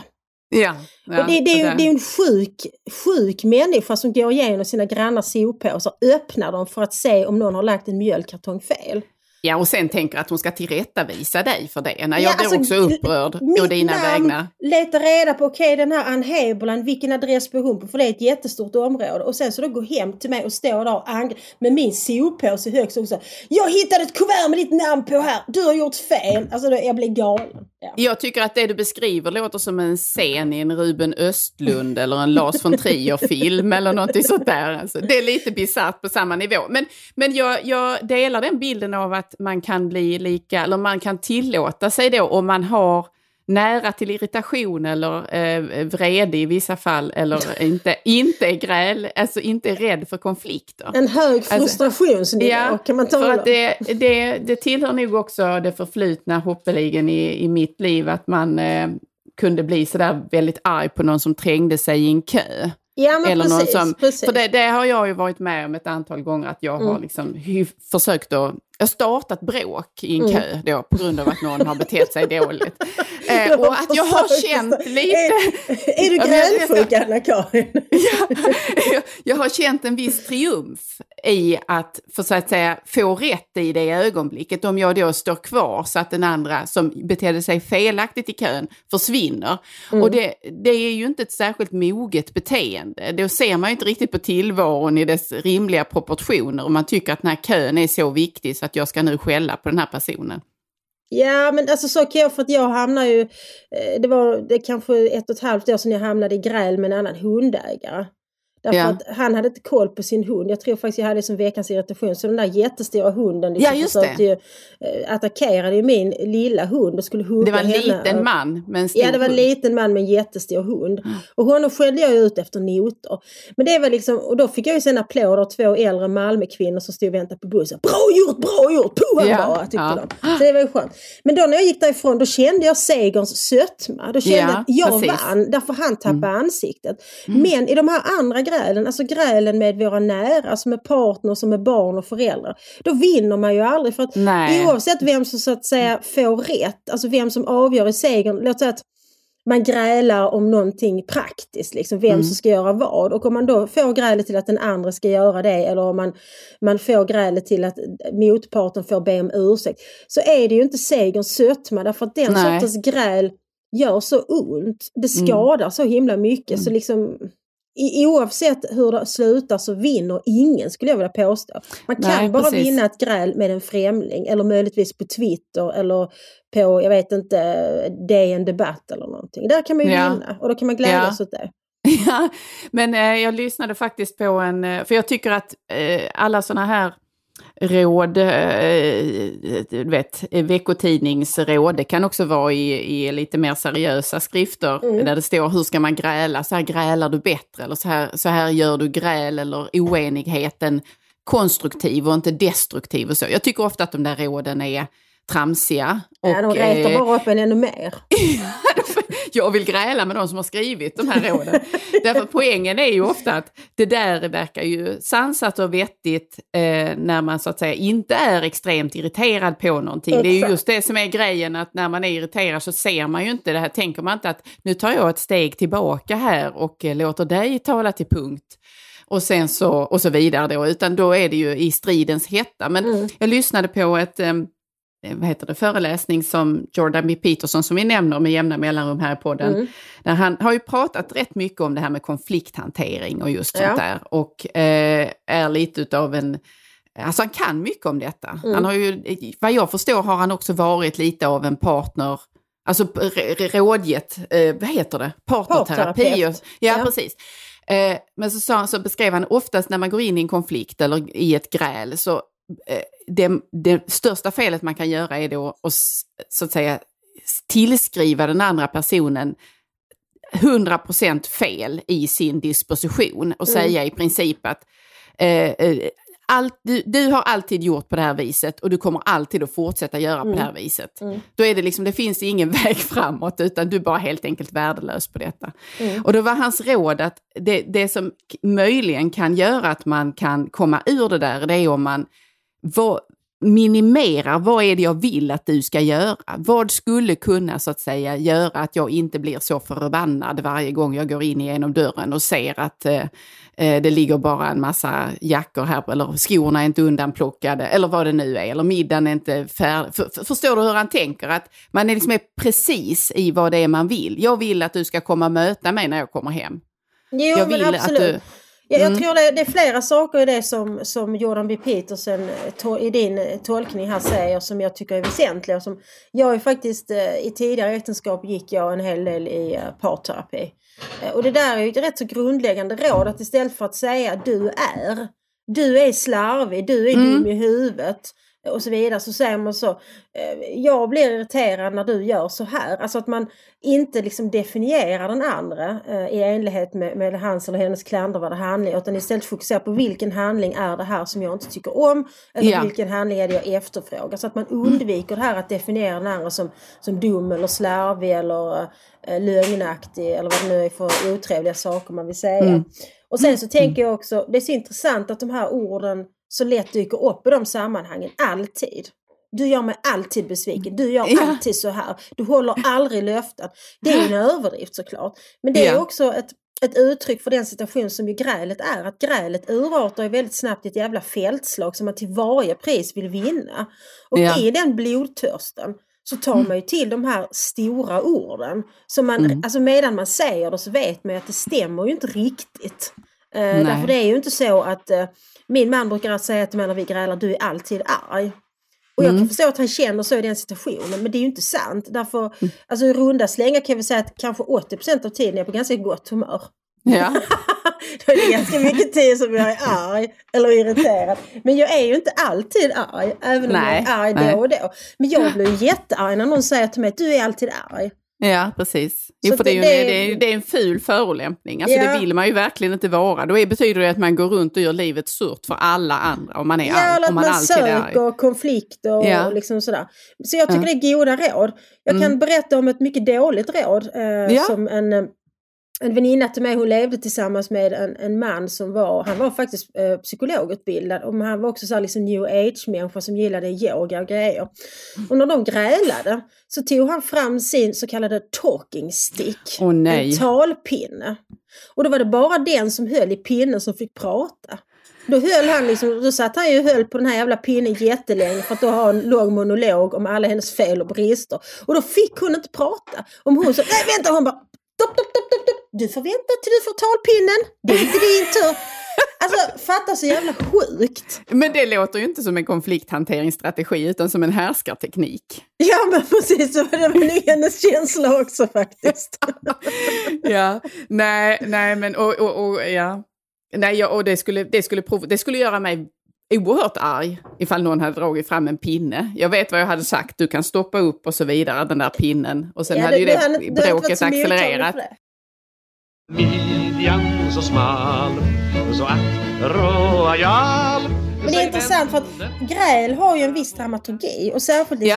Ja, ja, det, det, är, det är en sjuk, sjuk människa som går igenom sina grannars soppåsar, öppnar dem för att se om någon har lagt en mjölkkartong fel. Ja, och sen tänker att hon ska tillrättavisa dig för det. När jag ja, blir alltså, också upprörd å dina vägnar. Leta reda på, okej okay, den här Ann Heberland, vilken adress bor hon på? För det är ett jättestort område. Och sen så då gå hem till mig och stå där och med min soppåse högst och säga Jag hittade ett kuvert med ditt namn på här, du har gjort fel. Alltså jag blir galen. Ja. Jag tycker att det du beskriver låter som en scen i en Ruben Östlund eller en Lars von Trier-film eller någonting sånt där. Alltså, det är lite bisarrt på samma nivå. Men, men jag, jag delar den bilden av att man kan bli lika, eller man kan tillåta sig då om man har nära till irritation eller eh, vrede i vissa fall eller inte, inte är gräl, alltså inte är rädd för konflikter. En hög frustrationsnivå alltså, ja, kan man tala för det, det, det tillhör nog också det förflutna hoppeligen i, i mitt liv att man eh, kunde bli sådär väldigt arg på någon som trängde sig i en kö. Ja, Eller precis, någon som, precis. För det, det har jag ju varit med om ett antal gånger att jag har Mm. liksom hy- försökt att jag har startat bråk i en Mm. kö då på grund av att någon har betett sig dåligt. Eh, och att jag har känt lite... Är, är du Ja, grälsjuk Anna-Karin? jag, jag har känt en viss triumf i att för så att säga få rätt i det ögonblicket. Om jag då står kvar så att den andra som betedde sig felaktigt i kön försvinner. Mm. Och det, det är ju inte ett särskilt moget beteende. Då ser man ju inte riktigt på tillvaron i dess rimliga proportioner. Och man tycker att den här kön är så viktig så att jag ska nu skälla på den här personen. Ja men alltså så kan jag för att jag hamnar ju, eh, det var det kanske ett och ett halvt år sedan jag hamnade i gräl med en annan hundägare. Därför Ja. att han hade inte koll på sin hund. Jag tror faktiskt jag hade det som veckans irritation. Så den där jättestora hunden liksom Ja, försökte ju, eh, attackerade ju min lilla hund och skulle hugga Det var en henne. liten man med en stor Ja, det var en liten man med en jättestor hund. Och honom skällde jag ut efter noter. Men det var liksom, och då fick jag ju sen applåder av två äldre Malmökvinnor som stod och väntade på bussen. Bra gjort, bra gjort, puha Ja, bara, tyckte ja. de. Så det var ju skönt. Men då när jag gick därifrån, då kände jag segerns sötma. Då kände jag Ja, att jag precis. Mm. vann, därför han tappade ansiktet. Men i de här andra grälen, alltså grälen med våra nära, alltså med partners och med barn och föräldrar, då vinner man ju aldrig. För att Nej. oavsett vem som så att säga får rätt, alltså vem som avgör i segern, låt säga att man grälar om någonting praktiskt, liksom vem Mm. som ska göra vad. Och om man då får grälet till att den andra ska göra det eller om man, man får grälet till att motparten får be om ursäkt. Så är det ju inte segerns sötma därför att den Nej. Mm. sortens gräl gör så ont. Det skadar så himla mycket. Så liksom, i, oavsett hur det slutar så vinner ingen skulle jag vilja påstå. Man kan Nej, bara precis. vinna ett gräl med en främling eller möjligtvis på Twitter eller på, jag vet inte, DN Debatt eller någonting. Där kan man ju Ja. vinna och då kan man glädjas åt det. Ja, men eh, jag lyssnade faktiskt på en, eh, för jag tycker att eh, alla sådana här råd, eh, du vet, veckotidningsråd, det kan också vara i, i lite mer seriösa skrifter Mm. där det står hur ska man gräla, så här grälar du bättre eller så här, så här gör du gräl eller oenigheten konstruktiv och inte destruktiv och så. Jag tycker ofta att de där råden är tramsiga. Ja, de och, retar eh, bara upp en ännu mer. jag vill gräla med de som har skrivit de här råden. Därför poängen är ju ofta att det där verkar ju sansat och vettigt eh, när man så att säga inte är extremt irriterad på någonting. Det är ju Exakt. just det som är grejen att när man är irriterad så ser man ju inte det här, tänker man inte att nu tar jag ett steg tillbaka här och eh, låter dig tala till punkt. Och sen så, och så vidare då, utan då är det ju i stridens hetta. Men Mm. jag lyssnade på ett eh, vad heter det, föreläsning som Jordan B. Peterson som vi nämner med jämna mellanrum här i podden. Mm. Där han har ju pratat rätt mycket om det här med konflikthantering och just Ja. sånt där. Och eh, är lite utav en... Alltså han kan mycket om detta. Mm. Han har ju, vad jag förstår har han också varit lite av en partner, alltså rådgett, eh, vad heter det, partnerterapi. Ja, Ja. precis. Eh, men så, sa han, så beskrev han oftast när man går in i en konflikt eller i ett gräl så eh, det, det största felet man kan göra är då att så att säga tillskriva den andra personen 100% fel i sin disposition och Mm. säga i princip att eh, eh, allt, du, du har alltid gjort på det här viset och du kommer alltid att fortsätta göra på det här viset. Mm. Då är det liksom, det finns ingen väg framåt utan du är bara helt enkelt värdelös på detta. Mm. Och då var hans råd att det, det som möjligen kan göra att man kan komma ur det där, det är om man vad, minimerar vad är det jag vill att du ska göra. Vad skulle kunna så att säga göra att jag inte blir så förbannad varje gång jag går in genom dörren och ser att eh, eh, det ligger bara en massa jackor här eller skorna är inte undanplockade eller vad det nu är eller middagen är inte färdig. För, för, förstår du hur han tänker? Att man är liksom är precis i vad det är man vill. Jag vill att du ska komma och möta mig när jag kommer hem. Jo, Jag men vill att absolut. du... Ja, jag Mm. tror det, det är flera saker i det som, som Jordan B. Peterson eh, to, i din eh, tolkning här säger som jag tycker är väsentliga. och Som jag är faktiskt, eh, I tidigare äktenskap gick jag en hel del i parterapi. Och det där är ju ett rätt så grundläggande råd att istället för att säga du är, du är slarvig, du är Mm. dum i huvudet. Och så vidare så säger man så, eh, jag blir irriterad när du gör så här. Alltså att man inte liksom definierar den andra eh, i enlighet med, med hans eller hennes klandervärda handling utan istället fokuserar på vilken handling är det här som jag inte tycker om eller Ja. vilken handling är det jag efterfrågar. Så att man undviker det här att definiera den andra som, som dum eller slarvig eller eh, lögnaktig eller vad det nu är för otrevliga saker man vill säga. Mm. Och sen så tänker jag också, det är så intressant att de här orden så lätt dyker upp i de sammanhangen, alltid. Du gör mig alltid besviken, du gör Ja. alltid så här, du håller aldrig löften. Det är en överdrift såklart. Men det är Ja. också ett, ett uttryck för den situation som ju grälet är. Att grälet urartar ju väldigt snabbt i ett jävla fältslag som man till varje pris vill vinna. Och Ja. i den blodtörsten så tar man ju till de här stora orden. Så man, Mm. alltså medan man säger det så vet man ju att det stämmer ju inte riktigt. Eh, därför det är ju inte så att eh, min man brukar säga till mig när vi grälar, du är alltid arg. Och jag kan Mm. förstå att han känner så i den situationen, men det är ju inte sant. Därför, Mm. alltså i runda slängar kan vi säga att kanske 80% av tiden är jag på ganska gott humör. Ja. Då är det ganska mycket tid som jag är arg eller irriterad. Men jag är ju inte alltid arg, även om Nej, jag är arg nej. då och då. Men jag blir ju jättearg när någon säger till mig att du är alltid arg. Ja, precis. Jo, för det, är ju, det- det, är, det är en ful förolämpning. Alltså Ja. det vill man ju verkligen inte vara. Då är, betyder det att man går runt och gör livet surt för alla andra om man är Ja, arg. eller att man, man söker konflikter och Ja. liksom sådär. Så jag tycker Ja. det är goda råd. Jag kan Mm. berätta om ett mycket dåligt råd. Eh. Som en, eh, en väninna till mig, hon levde tillsammans med en, en man som var, han var faktiskt eh, psykologutbildad och han var också så här liksom new age-människa som gillade yoga och grejer. Och när de grälade så tog han fram sin så kallade talking stick. Nej. En talpinne. Och då var det bara den som höll i pinnen som fick prata. Då höll han liksom, då satt han ju och höll på den här jävla pinnen jättelänge för att då ha en lång monolog om alla hennes fel och brister. Och då fick hon inte prata. Om hon sa, nej vänta, hon bara, stopp, stopp, stopp, stopp. Du får vänta till du får talpinnen. Det är inte din tur. Alltså fatta så jävla sjukt. Men det låter ju inte som en konflikthanteringsstrategi utan som en härskarteknik. Ja men precis, det var nog hennes känsla också faktiskt. ja, nej, nej men och, och, och ja. Nej, och det skulle, det, skulle prov, det skulle göra mig oerhört arg ifall någon hade dragit fram en pinne. Jag vet vad jag hade sagt, du kan stoppa upp och så vidare, den där pinnen. Och sen Ja, hade ju det, du bråket accelererat. det. Midjan så smal, så ack royal. Men det är intressant för att gräl har ju en viss dramaturgi och särskilt Ja.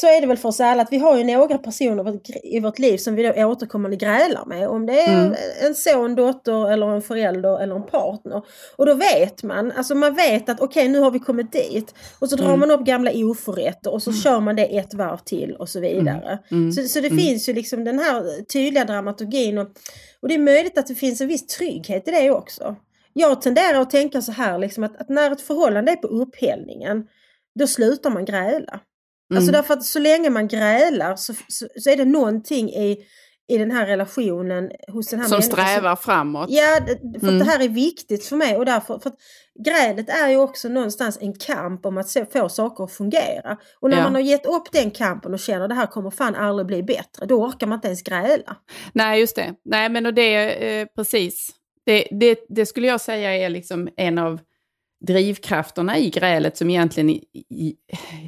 så är det väl för oss alla att vi har ju några personer i vårt- liv som vi då återkommande grälar med. Om det är Mm. en son, dotter eller en förälder eller en partner. Och då vet man, alltså man vet att okej nu har vi kommit dit. Och så drar Mm. man upp gamla oförrätter och så kör man det ett varv till och så vidare. Mm. Så, så det finns ju liksom den här tydliga dramaturgin och, och det är möjligt att det finns en viss trygghet i det också. Jag tenderar att tänka så här liksom att, att när ett förhållande är på upphällningen då slutar man gräla. Alltså därför att så länge man grälar så, så, så är det någonting i, i den här relationen hos den här Som människan strävar framåt. Ja, för Mm. det här är viktigt för mig och därför, för att grälet är ju också någonstans en kamp om att få saker att fungera. Och när Ja. man har gett upp den kampen och känner att det här kommer fan aldrig bli bättre, då orkar man inte ens gräla. Nej, just det. Nej, men och det, eh, precis. Det, det, det skulle jag säga är liksom en av drivkrafterna i grälet som egentligen i, i,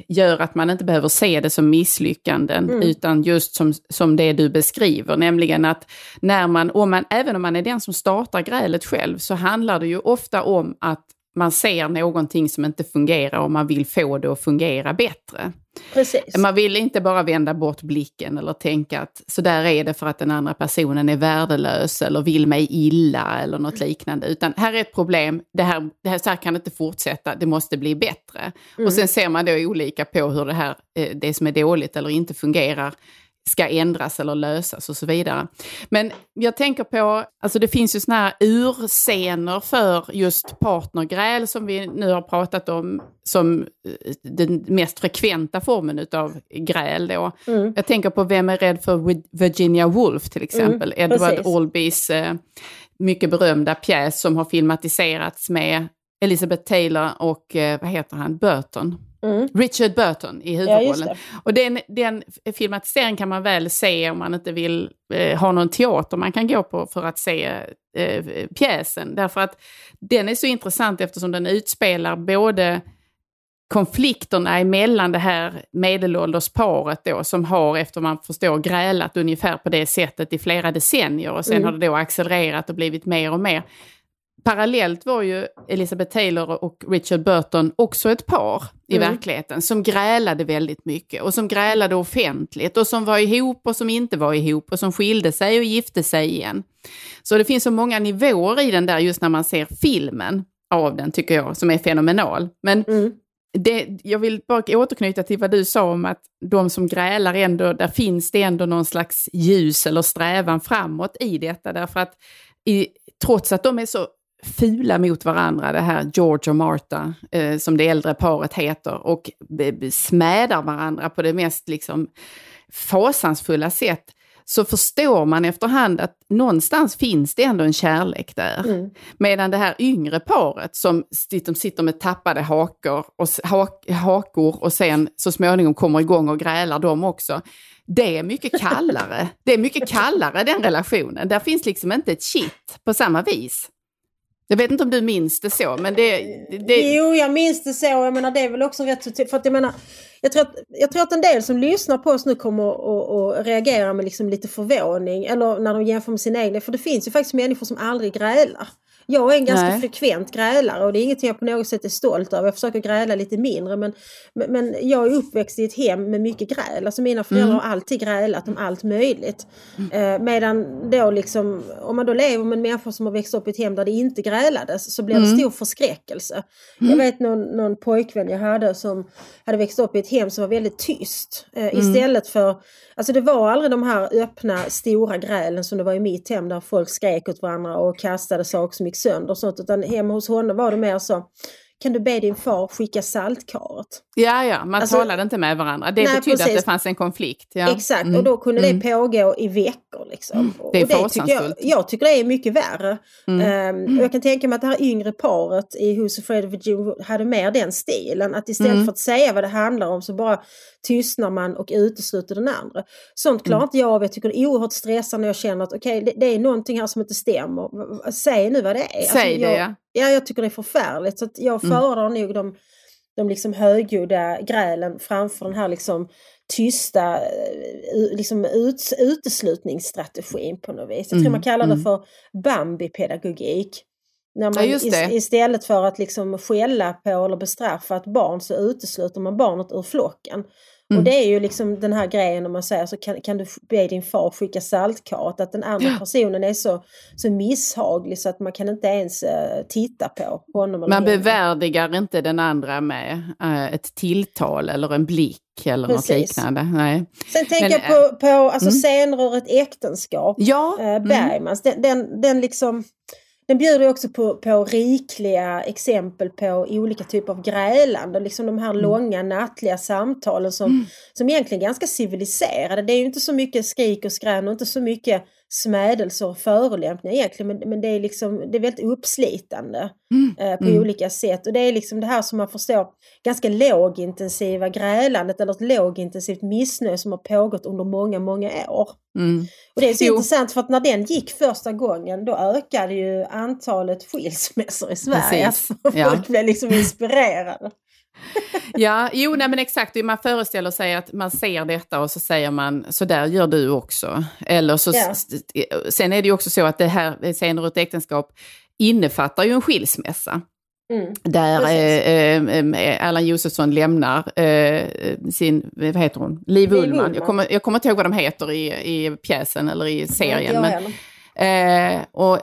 gör att man inte behöver se det som misslyckanden, Mm. utan just som, som det du beskriver, nämligen att när man, om man, även om man är den som startar grälet själv, så handlar det ju ofta om att man ser någonting som inte fungerar och man vill få det att fungera bättre. Precis. Man vill inte bara vända bort blicken eller tänka att så där är det för att den andra personen är värdelös eller vill mig illa eller något liknande. Utan här är ett problem, det här, det här, så här kan inte fortsätta, det måste bli bättre. Och sen ser man då olika på hur det här, eh, det som är dåligt eller inte fungerar ska ändras eller lösas och så vidare. Men jag tänker på, alltså det finns ju såna här urscener för just partnergräl som vi nu har pratat om som eh, den mest frekventa formen av gräl då. Mm. Jag tänker på Vem är rädd för Virginia Woolf till exempel, Mm, Edward precis. Albys eh, mycket berömda pjäs som har filmatiserats med Elizabeth Taylor och eh, vad heter han, Burton. Mm. Richard Burton i Ja, huvudrollen. det. och den, den filmatiseringen kan man väl se om man inte vill eh, ha någon teater man kan gå på för att se eh, pjäsen. Därför att den är så intressant eftersom den utspelar både konflikterna emellan det här medelålders paret då som har, efter man förstår, grälat ungefär på det sättet i flera decennier och sen Mm. har det då accelererat och blivit mer och mer. Parallellt var ju Elizabeth Taylor och Richard Burton också ett par i Mm. verkligheten som grälade väldigt mycket och som grälade offentligt och som var ihop och som inte var ihop och som skilde sig och gifte sig igen. Så det finns så många nivåer i den där just när man ser filmen av den tycker jag som är fenomenal. Men Mm. det, jag vill bara återknyta till vad du sa om att de som grälar ändå, där finns det ändå någon slags ljus eller strävan framåt i detta. Därför att i, trots att de är så fula mot varandra, det här George och Martha, eh, som det äldre paret heter, och smädar varandra på det mest liksom fasansfulla sätt, så förstår man efterhand att någonstans finns det ändå en kärlek där. Mm. Medan det här yngre paret som sitter, sitter med tappade hakor och, hak, hakor och sen så småningom kommer igång och grälar de också. Det är mycket kallare. Det är mycket kallare den relationen. Där finns liksom inte ett shit på samma vis. Jag vet inte om du minns det så, men det... det Jo, jag minns det så. Jag menar, det är väl också rätt För att jag menar, jag tror att, jag tror att en del som lyssnar på oss nu kommer att att reagera med liksom lite förvåning. Eller när de jämför med sina egna. För det finns ju faktiskt människor som aldrig grälar. Jag är en ganska Nej. frekvent grälare och det är ingenting jag på något sätt är stolt över. Jag försöker gräla lite mindre men, men, jag är uppväxt i ett hem med mycket gräl. Alltså mina föräldrar har alltid grälat om allt möjligt. Eh, medan då liksom, om man då lever med en människa som har växt upp i ett hem där det inte grälades så blir det stor förskräckelse. Jag vet någon, någon pojkvän jag hade som hade växt upp i ett hem som var väldigt tyst. Eh, Istället för, alltså det var aldrig de här öppna stora grälen som det var i mitt hem där folk skrek åt varandra och kastade saker som gick sönder och sånt. Utan hemma hos honom var det mer så, kan du be din far skicka saltkaret? ja, ja, man Alltså- talade inte med varandra. Det Nej, betydde att det fanns en konflikt. Ja. Exakt, Mm. och då kunde det pågå i veckor. Liksom. Det är och tycker jag, jag tycker det är mycket värre. Mm. Ehm, och jag kan tänka mig att det här yngre paret i Who's Afraid of Woolf hade mer den stilen. Att istället Mm. för att säga vad det handlar om så bara tystnar man och utesluter den andra. Sånt klarar Mm. inte jag av. Jag tycker det är oerhört stressande när jag känner att okej, det, det är någonting här som inte stämmer. Säg nu vad det är. Alltså, Säg det, jag, ja. Ja, jag tycker det är förfärligt. Så jag Mm. föredrar nog de, de liksom högljudda grälen framför den här liksom tysta eh, liksom ut, uteslutningsstrategin på något vis. Jag tror Mm, man kallar det mm. för Bambi-pedagogik. När Ja, man is- istället för att liksom skälla på eller bestraffa ett barn så utesluter man barnet ur flocken. Och Mm. det är ju liksom den här grejen när man säger så kan, kan du be din far skicka saltkaret att den andra Ja. personen är så, så misshaglig så att man kan inte ens eh, titta på honom. Man bevärdigar inte den andra med eh, ett tilltal eller en blick eller något Precis. liknande. Nej. Sen tänker jag på, på alltså, mm. scener ur ett äktenskap. Ja, Eh, mm. Bergmans, den, den, den liksom den bjuder ju också på, på rikliga exempel på olika typer av grälande. Liksom de här Mm. långa nattliga samtalen som, som egentligen är ganska civiliserade. Det är ju inte så mycket skrik och skrän och inte så mycket smädelser och förolämpningar egentligen. Men, men det är liksom det är väldigt uppslitande eh, på Mm. olika sätt. Och det är liksom det här som man förstår ganska lågintensiva grälandet eller ett lågintensivt missnöje som har pågått under många, många år. Mm. Och det är så Jo. intressant för att när den gick första gången då ökade ju antalet skilsmässor i Sverige. Precis, ja. Folk blev liksom inspirerade. Ja, jo, nej men exakt. Man föreställer sig att man ser detta och så säger man så där gör du också. Eller så, Ja. Sen är det ju också så att det här scener ur ett äktenskap innefattar ju en skilsmässa. Mm. Där eh, eh, Erland Josefsson lämnar eh, sin, vad heter hon, Liv Ullman. Jag kommer, jag kommer inte ihåg vad de heter i, i pjäsen eller i serien. Men. Eh, och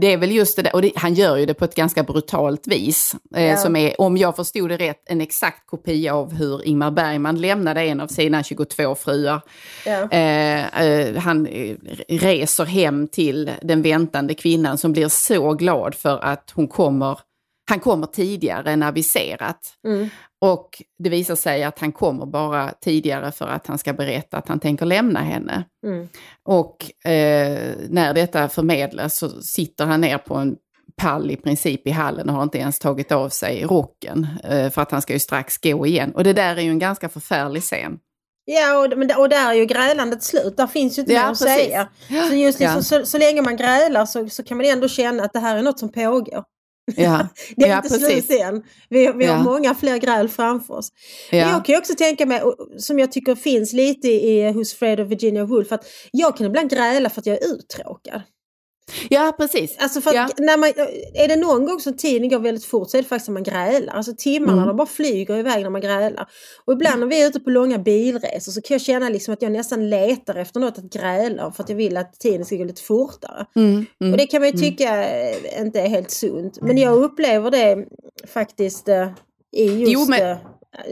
det är väl just det där, och det, han gör ju det på ett ganska brutalt vis. Eh, Ja. Som är, om jag förstod det rätt, en exakt kopia av hur Ingmar Bergman lämnade en av sina 22 fruar. Ja. Eh, eh, han eh, reser hem till den väntande kvinnan som blir så glad för att hon kommer, han kommer tidigare än aviserat. Mm. Och det visar sig att han kommer bara tidigare för att han ska berätta att han tänker lämna henne. Mm. Och eh, när detta förmedlas så sitter han ner på en pall i princip i hallen och har inte ens tagit av sig rocken. Eh, för att han ska ju strax gå igen. Och det där är ju en ganska förfärlig scen. Ja, och, men, och där är ju grälandet slut. Där finns ju inte Ja, mer att precis. säga. Så just liksom, Ja. så, så länge man grälar så, så kan man ändå känna att det här är något som pågår. Ja, Det är ja inte precis. slut än. Vi, vi har Ja. många fler gräl framför oss. Men Ja. jag kan ju också tänka mig, som jag tycker finns lite i, hos Fred och Virginia Woolf, att jag kan ibland gräla för att jag är uttråkad. Ja, precis. Alltså för Ja. när man, är det någon gång som tiden går väldigt fort så är det faktiskt när man grälar. Alltså timmarna Mm. de bara flyger iväg när man grälar. Och ibland när vi är ute på långa bilresor så kan jag känna liksom att jag nästan letar efter något att gräla för att jag vill att tiden ska gå lite fortare. Mm, mm. Och det kan man ju tycka eh, inte är helt sunt. Men jag upplever det faktiskt eh, i just Jo, men- eh,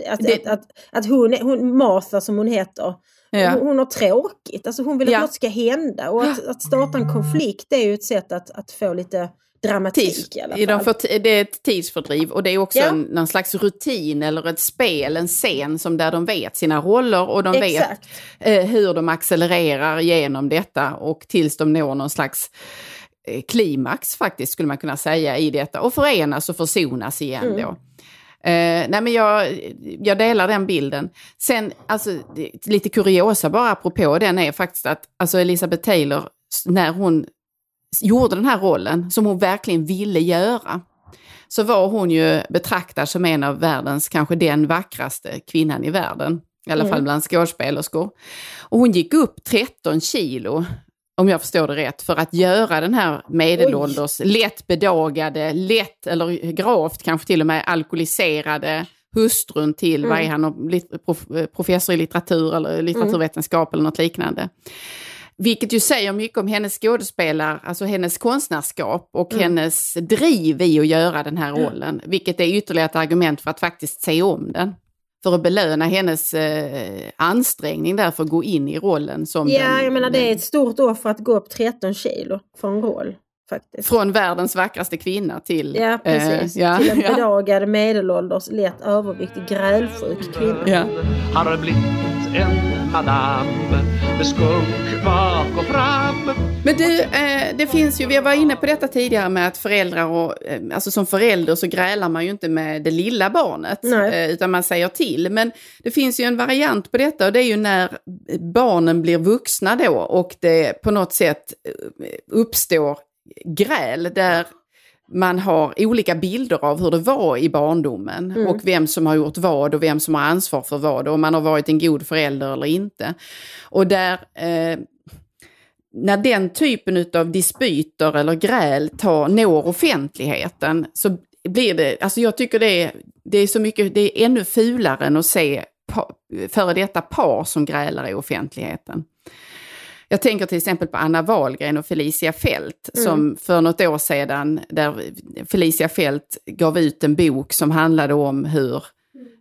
att, det- att, att, att hon, hon, Martha som hon heter, Ja. hon, hon har tråkigt. Alltså hon vill att Ja. något ska hända. Och att, att starta en konflikt är ju ett sätt att, att få lite dramatik Tids, i alla de fall. får t- det är ett tidsfördriv och det är också Ja. en, någon slags rutin eller ett spel, en scen som där de vet sina roller och de Exakt. vet eh, hur de accelererar genom detta och tills de når någon slags eh, klimax faktiskt skulle man kunna säga i detta och förenas och försonas igen Mm. då. Eh, nej men jag, jag delar den bilden. Sen, alltså lite kuriosa bara apropå den är faktiskt att alltså Elizabeth Taylor, när hon gjorde den här rollen som hon verkligen ville göra, så var hon ju betraktad som en av världens, kanske den vackraste kvinnan i världen. I alla fall bland skådespelerskor. Och hon gick upp 13 kilo, om jag förstår det rätt, för att göra den här medelålders, lätt bedagade, lätt eller gravt kanske till och med alkoholiserade hustrun till, vad är han, prof- eh, professor i litteratur eller litteraturvetenskap eller något liknande. Vilket ju säger mycket om hennes skådespelar, alltså hennes konstnärskap och hennes driv i att göra den här rollen. Vilket är ytterligare ett argument för att faktiskt se om den. För att belöna hennes eh, ansträngning där för att gå in i rollen som Ja, den, jag menar det är ett stort offer att gå upp 13 kilo för en roll. Faktiskt. från världens vackraste kvinna till... Ja, precis. eh, ja, Till en ja, bedagad medelålders, lätt överviktig, grälsjuk kvinna. ja. Har blivit en madam med skunk bak och fram Men du, eh, det finns ju, vi var inne på detta tidigare med att föräldrar och, eh, alltså som förälder så grälar man ju inte med det lilla barnet, eh, utan man säger till. Men det finns ju en variant på detta och det är ju när barnen blir vuxna då och det på något sätt eh, uppstår gräl där man har olika bilder av hur det var i barndomen och vem som har gjort vad och vem som har ansvar för vad och om man har varit en god förälder eller inte. Och där eh, när den typen av dispyter eller gräl tar, når offentligheten så blir det, alltså jag tycker det är, det är så mycket, det är ännu fulare än att se före detta par som grälar i offentligheten. Jag tänker till exempel på Anna Wahlgren och Felicia Fält som för något år sedan, där Felicia Fält gav ut en bok som handlade om hur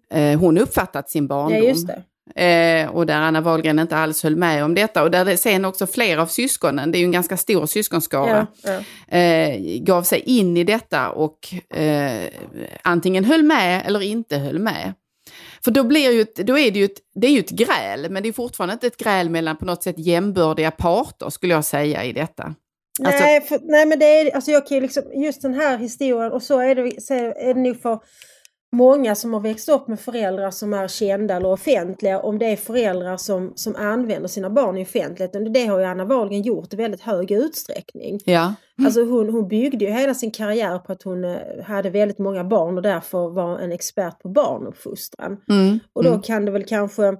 eh, hon uppfattat sin barndom. Ja. Eh, och där Anna Wahlgren inte alls höll med om detta. Och där det sen också flera av syskonen, det är ju en ganska stor syskonskara, Ja, ja. eh, gav sig in i detta och eh, antingen höll med eller inte höll med. För då, blir ju ett, då är det ju ett, det är ju ett gräl, men det är fortfarande inte ett gräl mellan på något sätt jämbördiga parter skulle jag säga i detta. Alltså- nej, för, nej, men det är, alltså jag kan ju liksom, just den här historien och så är det, så är det nog för många som har växt upp med föräldrar som är kända eller offentliga, om det är föräldrar som, som använder sina barn i offentligheten. Det har ju Anna Wahlgren gjort i väldigt hög utsträckning. Ja, Alltså hon, hon byggde ju hela sin karriär på att hon eh, hade väldigt många barn och därför var en expert på barnuppfostran. mm, Och då mm. kan det väl kanske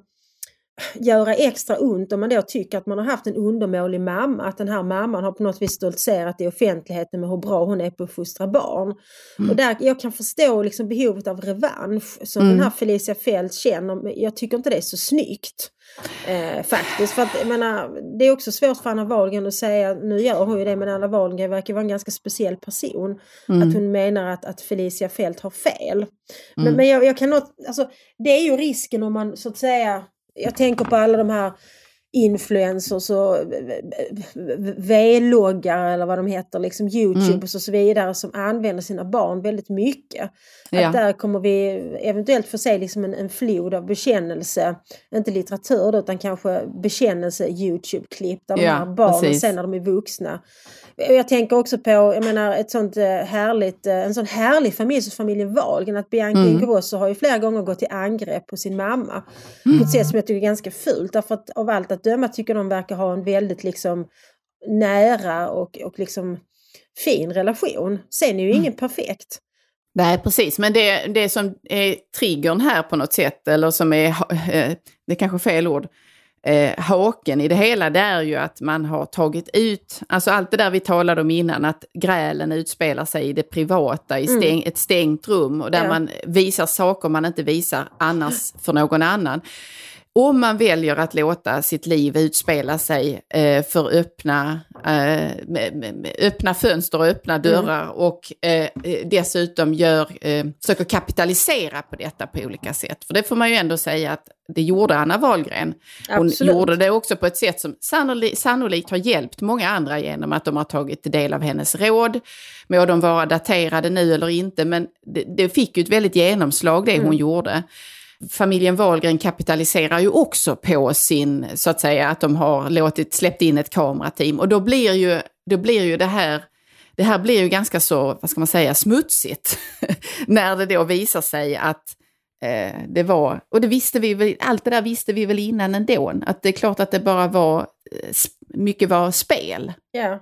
göra extra ont om man då tycker att man har haft en undermålig mamma, att den här mamman har på något vis stoltserat i offentligheten med hur bra hon är på att fostra barn. Mm. Och där, jag kan förstå liksom behovet av revansch som mm. den här Felicia Fält känner, men jag tycker inte det är så snyggt. Eh, faktiskt, för att jag menar, det är också svårt för Anna Wahlgren att säga, nu gör hon ju det, men Anna Wahlgren verkar vara en ganska speciell person. Mm. Att hon menar att, att Felicia Fält har fel. Men, mm. men jag, jag kan något, alltså, det är ju risken om man så att säga jag tänker på alla de här influencers och V-loggar eller vad de heter, liksom Youtubers mm. och så vidare som använder sina barn väldigt mycket. Ja. Att där kommer vi eventuellt få se liksom en, en flod av bekännelse, inte litteratur då, utan kanske bekännelse Youtube-klipp där ja, de här barnen precis. sen när de är vuxna jag tänker också på, jag menar ett sånt eh, härligt, eh, en sån härlig familj som familjen Wahlgren, att Bianca mm. Ingrosso har ju flera gånger gått till angrepp på sin mamma. Mm. På ett sätt som jag tycker är ganska fult, därför att av allt att döma tycker de verkar ha en väldigt liksom nära och, och liksom fin relation. Sen är ju mm. ingen perfekt. Nej, precis. Men det, det som är triggern här på något sätt, eller som är, eh, det är kanske fel ord, eh, haken i det hela det är ju att man har tagit ut, alltså allt det där vi talade om innan, att grälen utspelar sig i det privata, i stäng, mm. ett stängt rum och där ja. man visar saker man inte visar annars för någon annan. Om man väljer att låta sitt liv utspela sig eh, för öppna, eh, med, med, öppna fönster och öppna mm. dörrar mm. och eh, dessutom gör, eh, försöker kapitalisera på detta på olika sätt. För det får man ju ändå säga att det gjorde Anna Wahlgren. Hon Absolut. gjorde det också på ett sätt som sannolikt, sannolikt har hjälpt många andra genom att de har tagit del av hennes råd. Må de vara daterade nu eller inte, men det, det fick ju ett väldigt genomslag det mm. hon gjorde familjen Wahlgren kapitaliserar ju också på sin, så att säga, att de har låtit, släppt in ett kamerateam. Och då blir ju, då blir ju det här, det här blir ju ganska så, vad ska man säga, smutsigt. när det då visar sig att eh, det var, och det visste vi väl, allt det där visste vi väl innan ändå, att det är klart att det bara var, eh, mycket var spel. Ja.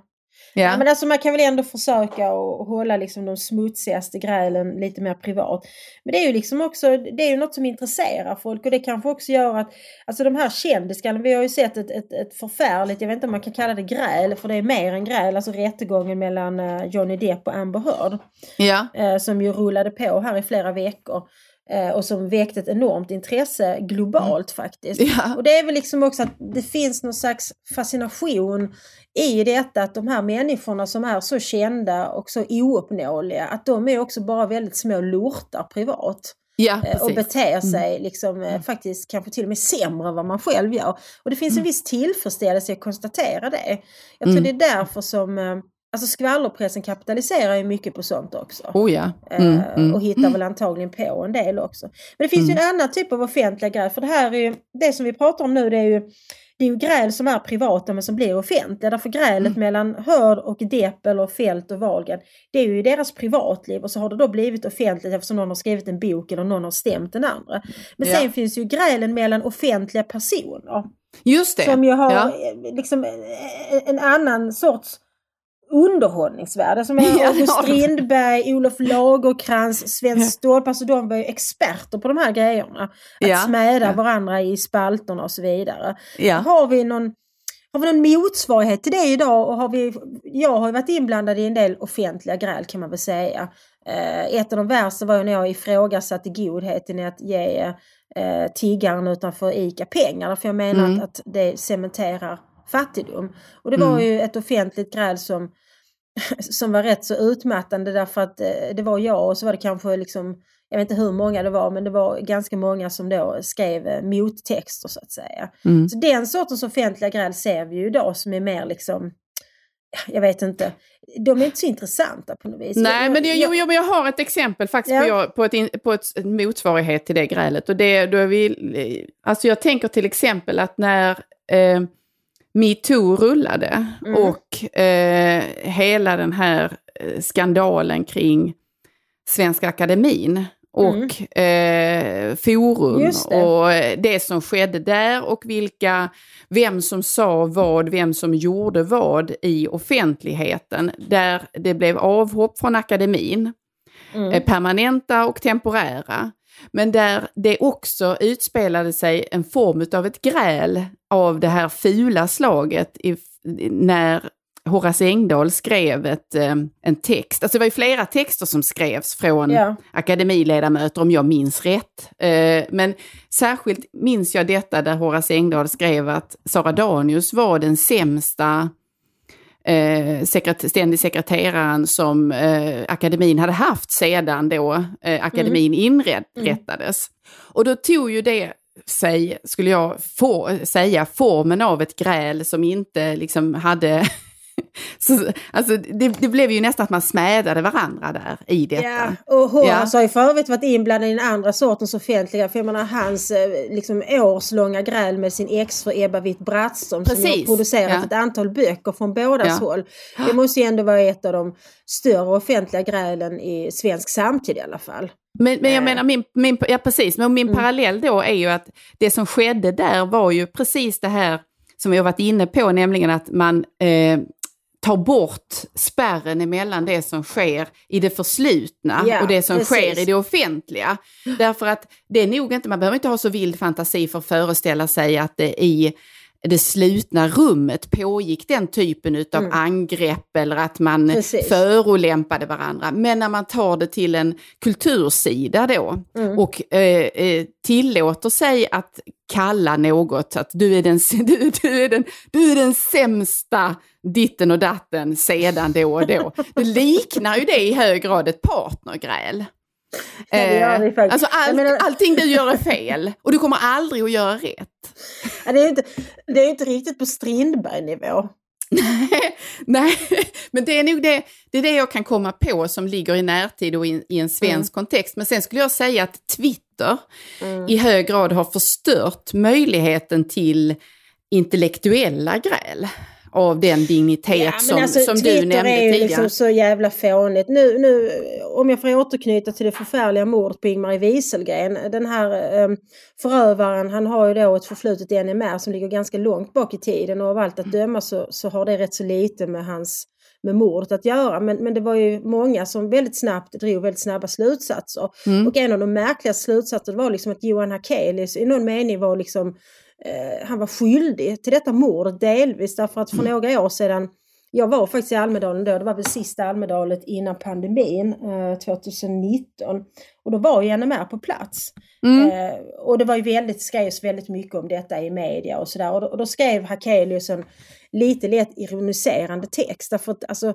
Ja. ja. men alltså man kan väl ändå försöka att hålla liksom de smutsigaste grälen lite mer privat. Men det är ju liksom också, det är ju något som intresserar folk och det kanske också gör att, alltså de här kändisarna, vi har ju sett ett, ett, ett förfärligt, jag vet inte om man kan kalla det gräl, för det är mer än gräl, alltså rättegången mellan eh, Johnny Depp och Amber Heard. Ja. Eh, som ju rullade på här i flera veckor. Eh, och som väckte ett enormt intresse globalt mm. faktiskt. Ja. Och det är väl liksom också att det finns någon slags fascination i detta att de här människorna som är så kända och så ouppnåeliga, att de är också bara väldigt små lortar privat. Ja, eh, och beter mm. sig liksom, mm. faktiskt kanske till och med sämre än vad man själv gör. Och det finns en mm. viss tillfredsställelse i att konstatera det. Jag tror mm. det är därför som Alltså skvallerpressen kapitaliserar ju mycket på sånt också. Oh ja. Mm, mm, och hittar väl antagligen på en del också. Men det finns ju en annan typ av offentliga grejer. För det här är ju, det som vi pratar om nu det är ju det är ju gräl som är privata men som blir offentliga. Därför grälet mm. mellan Hörd och Depp eller Fält och Wahlgren, det är ju deras privatliv och så har det då blivit offentligt eftersom någon har skrivit en bok eller någon har stämt den andra. Men ja. sen finns ju grälen mellan offentliga personer. Just det. Som ju har ja. liksom en annan sorts underhållningsvärde som är August Strindberg, Olof Lagerkrans, Sven Ståhl, alltså de var ju experter på de här grejerna. Att ja. smäda ja. varandra i spalterna och så vidare. Ja. Har vi någon har vi någon motsvarighet till det idag? Och har vi, jag har varit inblandad i en del offentliga gräl kan man väl säga. Eh, ett av de värsta var ju när jag ifrågasatte godheten i att ge eh, tiggaren utanför ICA pengar. För jag menar mm. att, att det cementerar fattigdom. Och det var mm. ju ett offentligt gräl som som var rätt så utmattande därför att eh, det var jag och så var det kanske liksom, jag vet inte hur många det var, men det var ganska många som då skrev eh, mottexter så att säga. Mm. Så den sortens offentliga gräl ser vi ju idag som är mer liksom, jag vet inte, de är inte så intressanta på något vis. Nej, jag, men jag, jag, jag, jag har ett exempel faktiskt ja. på, på, ett, på ett motsvarighet till det grälet. Och det, då är vi, alltså jag tänker till exempel att när eh, metoo rullade mm. och eh, hela den här eh, skandalen kring Svenska Akademin och mm. eh, Forum det. och det som skedde där och vilka, vem som sa vad, vem som gjorde vad i offentligheten. Där det blev avhopp från akademin, mm. eh, permanenta och temporära. Men där det också utspelade sig en form av ett gräl av det här fula slaget i, när Horace Engdahl skrev ett, eh, en text. Alltså det var ju flera texter som skrevs från Ja. akademiledamöter om jag minns rätt. Eh, Men särskilt minns jag detta där Horace Engdahl skrev att Sara Danius var den sämsta eh, sekret ständig sekreteraren som eh, akademin hade haft sedan då eh, akademin inrättades. Och då tog ju det sig, skulle jag få, säga, formen av ett gräl som inte liksom hade... så, alltså, det, det blev ju nästan att man smädade varandra där i detta. Ja, och Horace Ja. har ju för övrigt varit inblandad i den andra sortens offentliga, för jag menar hans eh, liksom, årslånga gräl med sin exfru Ebba Witt-Brattström som har producerat ja. ett antal böcker från bådas Ja. håll. Det måste ju ändå vara ett av de större offentliga grälen i svensk samtid i alla fall. Men, men jag Eh. menar, min, min, ja precis, men min Mm. parallell då är ju att det som skedde där var ju precis det här som vi har varit inne på, nämligen att man eh, tar bort spärren emellan det som sker i det förslutna Ja, och det som precis. sker i det offentliga. Därför att det är nog inte, man behöver inte ha så vild fantasi för att föreställa sig att det i det slutna rummet pågick den typen utav angrepp eller att man Mm. Precis. förolämpade varandra. Men när man tar det till en kultursida då Mm. och eh, eh, tillåter sig att kalla något att du är den, du, du är den, du är den sämsta ditten och datten sedan då och då. Det liknar ju det i hög grad ett partnergräl. Ja, det gör det Eh, alltså allt, menar- allting du gör är fel och du kommer aldrig att göra rätt. Ja, det, är inte, det är inte riktigt på Strindberg-nivå. Nej, men det är nog det, det, är det jag kan komma på som ligger i närtid och i, i en svensk kontext. Men sen skulle jag säga att Twitter i hög grad har förstört möjligheten till intellektuella gräl av den dignitet som, som du alltså, Twitter nämnde är ju tidigare. liksom så jävla fånigt. Nu, nu, om jag får återknyta till det förfärliga mordet på Ingmarie Wieselgren. Den här eh, förövaren, han har ju då ett förflutet i NMR som ligger ganska långt bak i tiden och av allt att döma så, så har det rätt så lite med hans med mordet att göra. Men, men det var ju många som väldigt snabbt drog väldigt snabba slutsatser. Mm. Och en av de märkliga slutsatserna var liksom att Johan Hakelius i någon mening var liksom eh, han var skyldig till detta mord delvis därför att för Mm. några år sedan jag var faktiskt i Almedalen då, det var väl sista Almedalet innan pandemin eh, 2019. Och då var ju NMR på plats. Mm. Eh, och det var ju väldigt, skrevs väldigt mycket om detta i media och sådär. Och, då- och då skrev Hakelius en lite lätt ironiserande text. Därför att, alltså,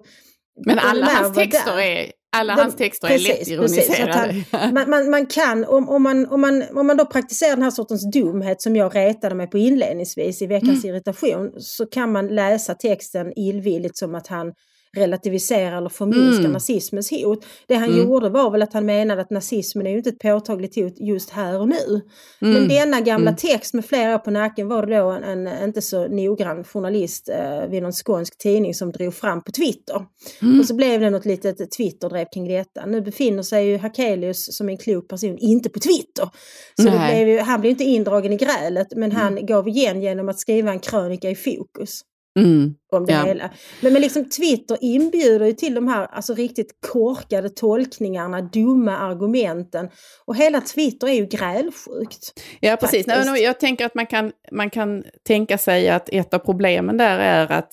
Men alla hans texter där. är, alla Den- hans texter är precis, lätt precis, att ironiserade. han- man, man, man kan, om, om, man, om, man, om man då praktiserar den här sortens dumhet som jag retade mig på inledningsvis i veckans Mm. irritation så kan man läsa texten illvilligt som att han relativiserar eller förminskar Mm. nazismens hot. Det han Mm. gjorde var väl att han menade att nazismen är ju inte ett påtagligt hot just här och nu. Mm. Men denna gamla Mm. text med flera år på nacken var det då en, en inte så noggrann journalist eh, vid någon skånsk tidning som drog fram på Twitter. Mm. Och så blev det något litet Twitter-drev kring detta. Nu befinner sig ju Hakelius som en klok person inte på Twitter. Så blev ju, han blev inte indragen i grälet men han gav igen genom att skriva en krönika i Fokus Mm. om det Ja. hela. Men, men liksom Twitter inbjuder ju till de här alltså, riktigt korkade tolkningarna, dumma argumenten. Och hela Twitter är ju grälsjukt. Ja, precis. Nej, jag tänker att man kan, man kan tänka sig att ett av problemen där är att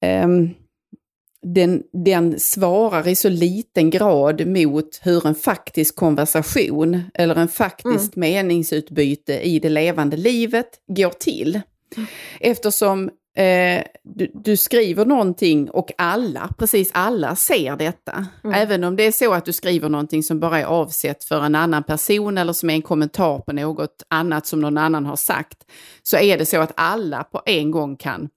ehm, den, den svarar i så liten grad mot hur en faktisk konversation eller en faktiskt meningsutbyte i det levande livet går till. Eftersom eh, du, du skriver någonting och alla, precis alla ser detta. Även om det är så att du skriver någonting som bara är avsett för en annan person eller som är en kommentar på något annat som någon annan har sagt. Så är det så att alla på en gång kan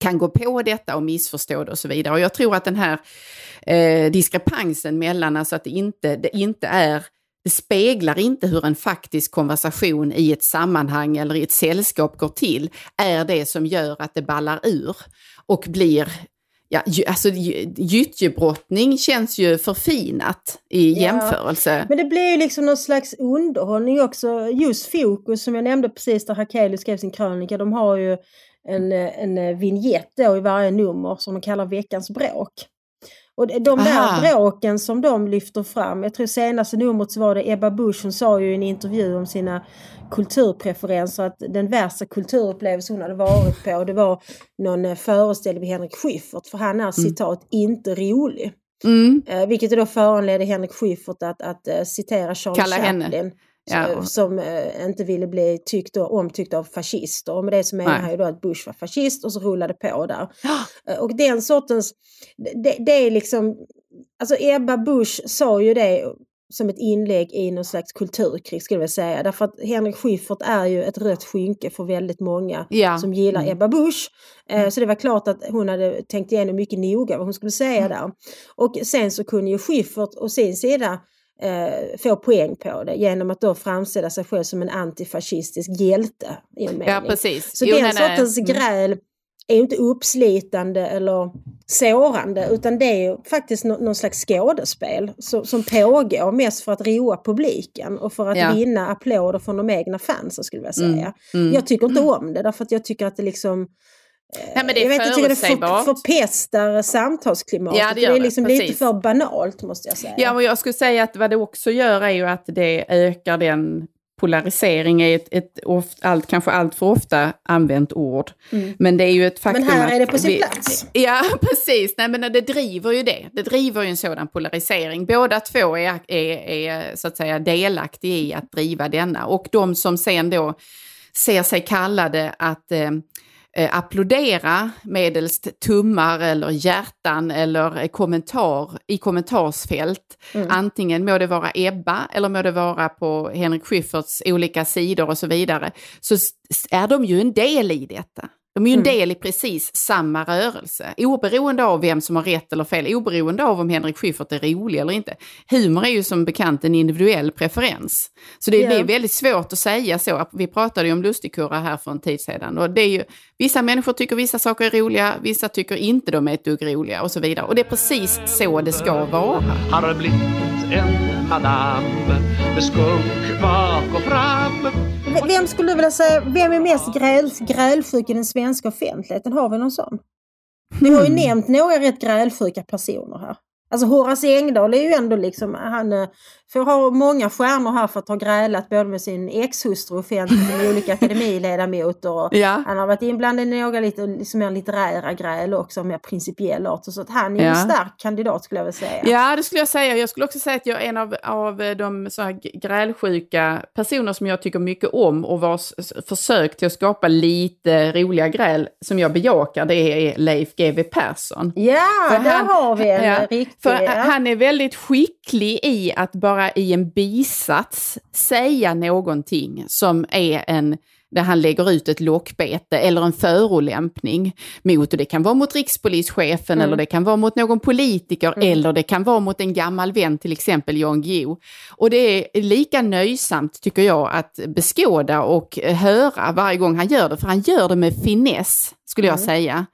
kan gå på detta och missförstå det och så vidare. Och jag tror att den här eh, diskrepansen mellan, alltså att det inte, det inte är, det speglar inte hur en faktisk konversation i ett sammanhang eller i ett sällskap går till, är det som gör att det ballar ur och blir Ja, alltså gy- gyttjebrottning känns ju förfinat i Ja. jämförelse. Men det blir ju liksom någon slags underhållning också. Just Fokus som jag nämnde precis där Hakelius skrev sin krönika, de har ju en, en vignett då i varje nummer som de kallar veckans bråk. Och de där Aha. bråken som de lyfter fram, jag tror senaste numret så var det Ebba Busch, hon sa ju i en intervju om sina kulturpreferenser att den värsta kulturupplevelse hon hade varit på det var någon eh, föreställning med Henrik Schyffert för han är citat inte rolig. Mm. Eh, vilket då föranledde Henrik Schyffert att, att eh, citera Charlie Kalla henne. Ja. Som, som eh, inte ville bli tyckt och omtyckt av fascister. Och med det så menar han ju då att Bush var fascist och så rullade på där. Eh, Och den sortens, det, det är liksom, alltså Ebba Busch sa ju det som ett inlägg i någon slags kulturkrig skulle jag säga. Därför att Henrik Schyffert är ju ett rött skynke för väldigt många Ja. som gillar Mm. Ebba Busch. Eh, Så det var klart att hon hade tänkt igenom mycket noga vad hon skulle säga Mm. där. Och sen så kunde ju Schyffert å sin sida eh, få poäng på det genom att då framställa sig själv som en antifascistisk hjälte. I en Ja, precis. Så Jo, den nej, nej. sortens Mm. gräl är inte uppslitande eller sårande utan det är faktiskt nå- någon slags skådespel som, som pågår mest för att roa publiken och för att Ja. vinna applåder från de egna fansen skulle jag Mm, säga. mm. Jag tycker inte om det därför att jag tycker att det liksom Nej, men det är jag vet, jag tycker det för, förpestar samtalsklimatet. Ja, det gör är det, liksom lite precis. för banalt måste jag säga. Ja, och jag skulle säga att vad det också gör är ju att det ökar den polarisering är ett, ett oft, allt, kanske allt för ofta använt ord. Men det är ju ett faktum Mm. Men här är det på sin vi- plats. Ja, precis. Nej, men det driver ju det. Det driver ju en sådan polarisering. Båda två är, är, är så att säga delaktiga i att driva denna. Och de som sen då ser sig kallade att eh, eh, applådera medelst tummar eller hjärtan eller kommentar i kommentarsfält. Antingen må det vara Ebba eller må det vara på Henrik Schyfferts olika sidor och så vidare. Så är de ju en del i detta. De är ju en del i precis samma rörelse, oberoende av vem som har rätt eller fel, oberoende av om Henrik Schyffert är rolig eller inte. Humor är ju som bekant en individuell preferens. Så det Ja. blir väldigt svårt att säga så. Vi pratade ju om lustigkurra här för en tid sedan. Och det är ju, vissa människor tycker vissa saker är roliga, vissa tycker inte de är ett dugg roliga och så vidare. Och det är precis så det ska vara. Har blivit en madam med skunk bak och fram Vem skulle du vilja säga, vem är mest gräl, grälsjuk i den svenska offentligheten? Har vi någon sån? Du har ju nämnt några rätt grälsjuka personer här. Alltså Horace Engdahl är ju ändå liksom, han eh, får ha många stjärnor här för att ha grälat både med sin ex-hustru offentligt och med olika akademiledamöter. Och Ja. Han har varit inblandad i några lite liksom mer litterära gräl också, mer principiell art. Så att han är ju en Ja. stark kandidat skulle jag vilja säga. Ja, det skulle jag säga. Jag skulle också säga att jag är en av, av de så här grälsjuka personer som jag tycker mycket om och vars försök till att skapa lite roliga gräl som jag bejakar, det är Leif GW Persson. Ja, För där han- har vi en Ja, riktig... För ja. han är väldigt skicklig i att bara i en bisats säga någonting som är en där han lägger ut ett lockbete eller en förolämpning mot, och det kan vara mot rikspolischefen Mm. eller det kan vara mot någon politiker eller det kan vara mot en gammal vän, till exempel Jan Guillou. Och det är lika nöjsamt tycker jag att beskåda och höra varje gång han gör det, för han gör det med finess skulle jag säga.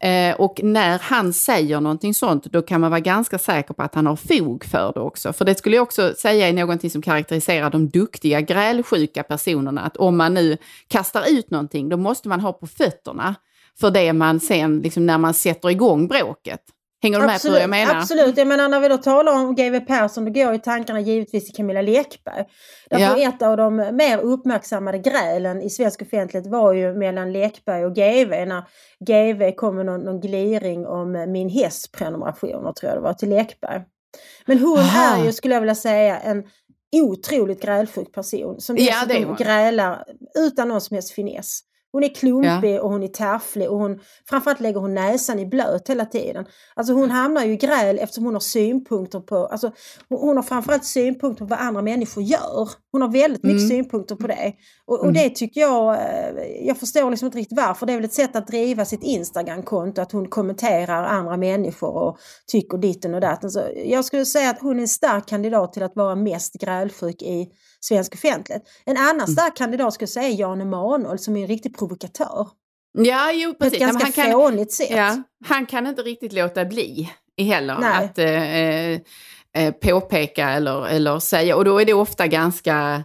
Eh, och när han säger någonting sånt, då kan man vara ganska säker på att han har fog för det också. För det skulle jag också säga är någonting som karaktäriserar de duktiga, grälsjuka personerna. Att om man nu kastar ut någonting, då måste man ha på fötterna för det man sen, liksom när man sätter igång bråket. Hänger du med på vad jag menar? Absolut, jag menar när vi då talar om GW Persson då går ju tankarna givetvis till Camilla Lekberg. Därför Ja. ett av de mer uppmärksammade grälen i svensk offentlighet var ju mellan Lekberg och GW när GW kom med någon, någon gliring om min hästprenumerationer tror jag det var till Lekberg. Men hon Aha. är ju, skulle jag vilja säga, en otroligt grälsjuk person som dessutom grälar utan någon som helst finess. Hon är klumpig och hon är tafflig och hon, framförallt lägger hon näsan i blöt hela tiden. Alltså hon hamnar ju i gräl eftersom hon har synpunkter på, alltså hon, har framförallt synpunkter på vad andra människor gör. Hon har väldigt mycket Mm. synpunkter på det. Och, och det tycker jag, eh, jag förstår liksom inte riktigt varför. Det är väl ett sätt att driva sitt Instagram-konto, att hon kommenterar andra människor och tycker ditten och datten. Så jag skulle säga att hon är en stark kandidat till att vara mest grälsjuk i svensk offentlighet. En Mm. annan stark kandidat skulle säga Jan Emanuel som är en riktig provokatör. Ja, jo, På ett precis. Nej, men ganska han kan, fånigt sätt. Ja, han kan inte riktigt låta bli heller Nej. att eh, eh, eh, påpeka eller, eller säga. Och då är det ofta ganska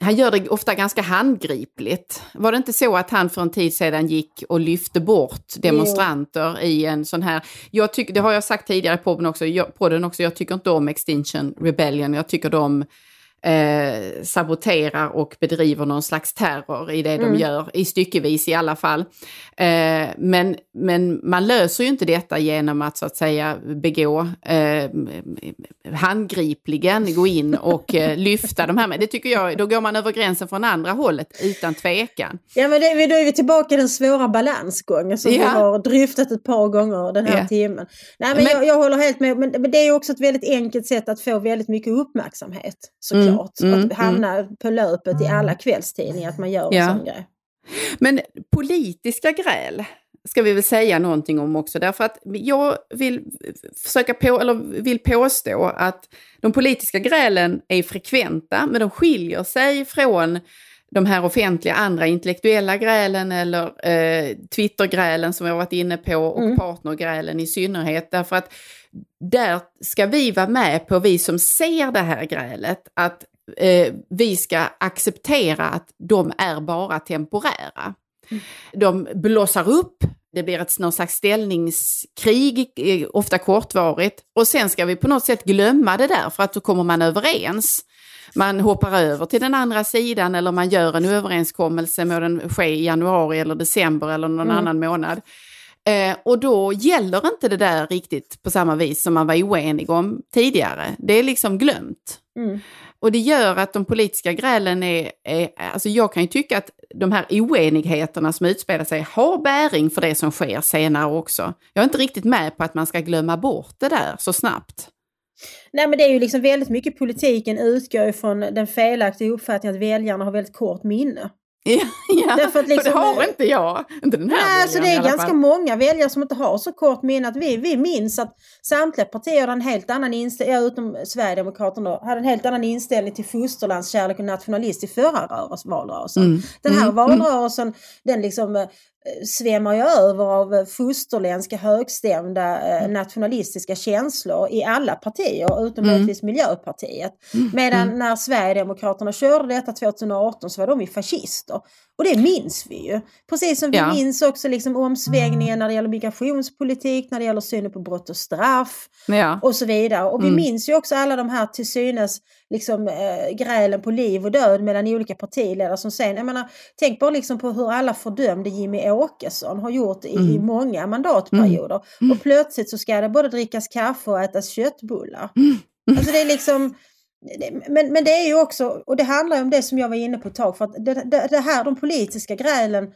han gör det ofta ganska handgripligt. Var det inte så att han för en tid sedan gick och lyfte bort demonstranter jo. i en sån här... Jag tycker, det har jag sagt tidigare på podden också, jag, podden också, jag tycker inte om Extinction Rebellion, jag tycker de eh, saboterar och bedriver någon slags terror i det mm. de gör, i styckevis i alla fall. Eh, men, men man löser ju inte detta genom att så att säga begå eh, handgripligen, gå in och eh, lyfta de här. Det tycker jag, då går man över gränsen från andra hållet utan tvekan. Ja men det, då är vi tillbaka i den svåra balansgången som ja. vi har dryftat ett par gånger den här ja. timmen. Nej men, men jag, jag, håller helt med, men, men det är också ett väldigt enkelt sätt att få väldigt mycket uppmärksamhet såklart. Mm såklart. Mm, att hamna mm. på löpet i alla kvällstidningar att man gör ja. en sån grej. Men politiska gräl ska vi väl säga någonting om också därför att jag vill försöka på, eller vill påstå att de politiska grälen är frekventa men de skiljer sig från de här offentliga andra intellektuella grälen eller eh, Twittergrälen som har varit inne på och mm. partnergrälen i synnerhet. Därför att där ska vi vara med på, vi som ser det här grälet, att eh, vi ska acceptera att de är bara temporära. Mm. De blossar upp, det blir ett någon slags ställningskrig, eh, ofta kortvarigt, och sen ska vi på något sätt glömma det där för att då kommer man överens. Man hoppar över till den andra sidan eller man gör en överenskommelse, må den ske i januari eller december eller någon mm. annan månad. Eh, och då gäller inte det där riktigt på samma vis som man var oenig om tidigare. Det är liksom glömt. Mm. Och det gör att de politiska grälen är, är, alltså jag kan ju tycka att de här oenigheterna som utspelar sig har bäring för det som sker senare också. Jag är inte riktigt med på att man ska glömma bort det där så snabbt. Nej men det är ju liksom väldigt mycket politiken utgår ifrån den felaktiga uppfattningen att väljarna har väldigt kort minne. Ja, ja. Därför att liksom, det har inte jag. Inte den här nej, alltså det är ganska många väljare som inte har så kort minne. Att vi, vi minns att samtliga partier hade en helt annan inställning, ja, utom Sverigedemokraterna hade en helt annan inställning till fosterlandskärlek och nationalist i förra valrörelsen. Mm. Den här mm. valrörelsen, den liksom eh, svämmar ju över av fosterländska högstämda eh, mm. nationalistiska känslor i alla partier utom mm. möjligtvis Miljöpartiet. Mm. Medan mm. när Sverigedemokraterna körde detta 2018 så var de ju fascister. Och det minns vi ju. Precis som vi ja. minns också liksom omsvängningen när det gäller migrationspolitik, när det gäller synen på brott och straff ja. och så vidare. Och vi mm. minns ju också alla de här till synes liksom, äh, grälen på liv och död mellan olika partiledare som sen, jag menar, tänk bara liksom på hur alla fördömde Jimmy Åkesson har gjort i, mm. i många mandatperioder. Mm. Och plötsligt så ska det både drickas kaffe och ätas köttbullar. Mm. Alltså det är liksom men, men det är ju också, och det handlar om det som jag var inne på ett tag, för att det, det, det här, de politiska grälen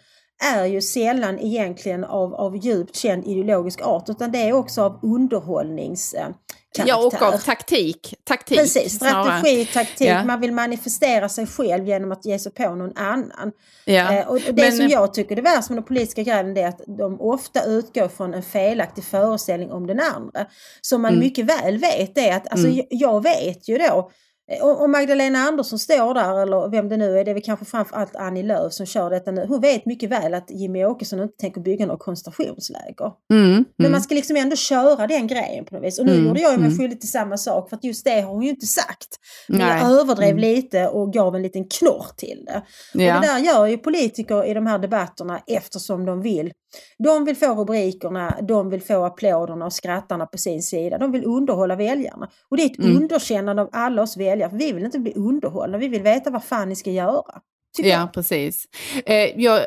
är ju sällan egentligen av, av djupt känd ideologisk art utan det är också av underhållnings eh, karaktär. Ja, och av taktik. taktik Precis, strategi, taktik. Ja. Man vill manifestera sig själv genom att ge sig på någon annan. Ja. Eh, och det Men, som jag tycker är värst med den politiska grejen är att de ofta utgår från en felaktig föreställning om den andra. Som man mm. mycket väl vet är att, alltså mm. jag vet ju då Eh, om Magdalena Andersson står där, eller vem det nu är, det är väl kanske framförallt Annie Lööf som kör detta nu. Hon vet mycket väl att Jimmy Åkesson inte tänker bygga något koncentrationsläger. Mm, mm. Men man ska liksom ändå köra den grejen på något vis. Och nu mm, gjorde jag mig mm. skyldig till samma sak, för att just det har hon ju inte sagt. Men Nej. jag överdrev mm. lite och gav en liten knorr till det. Ja. Och det där gör ju politiker i de här debatterna eftersom de vill de vill få rubrikerna, de vill få applåderna och skrattarna på sin sida. De vill underhålla väljarna. Och det är ett mm. underkännande av alla oss väljare. Vi vill inte bli underhållna, vi vill veta vad fan ni ska göra. Ja, jag. precis. Eh, jag,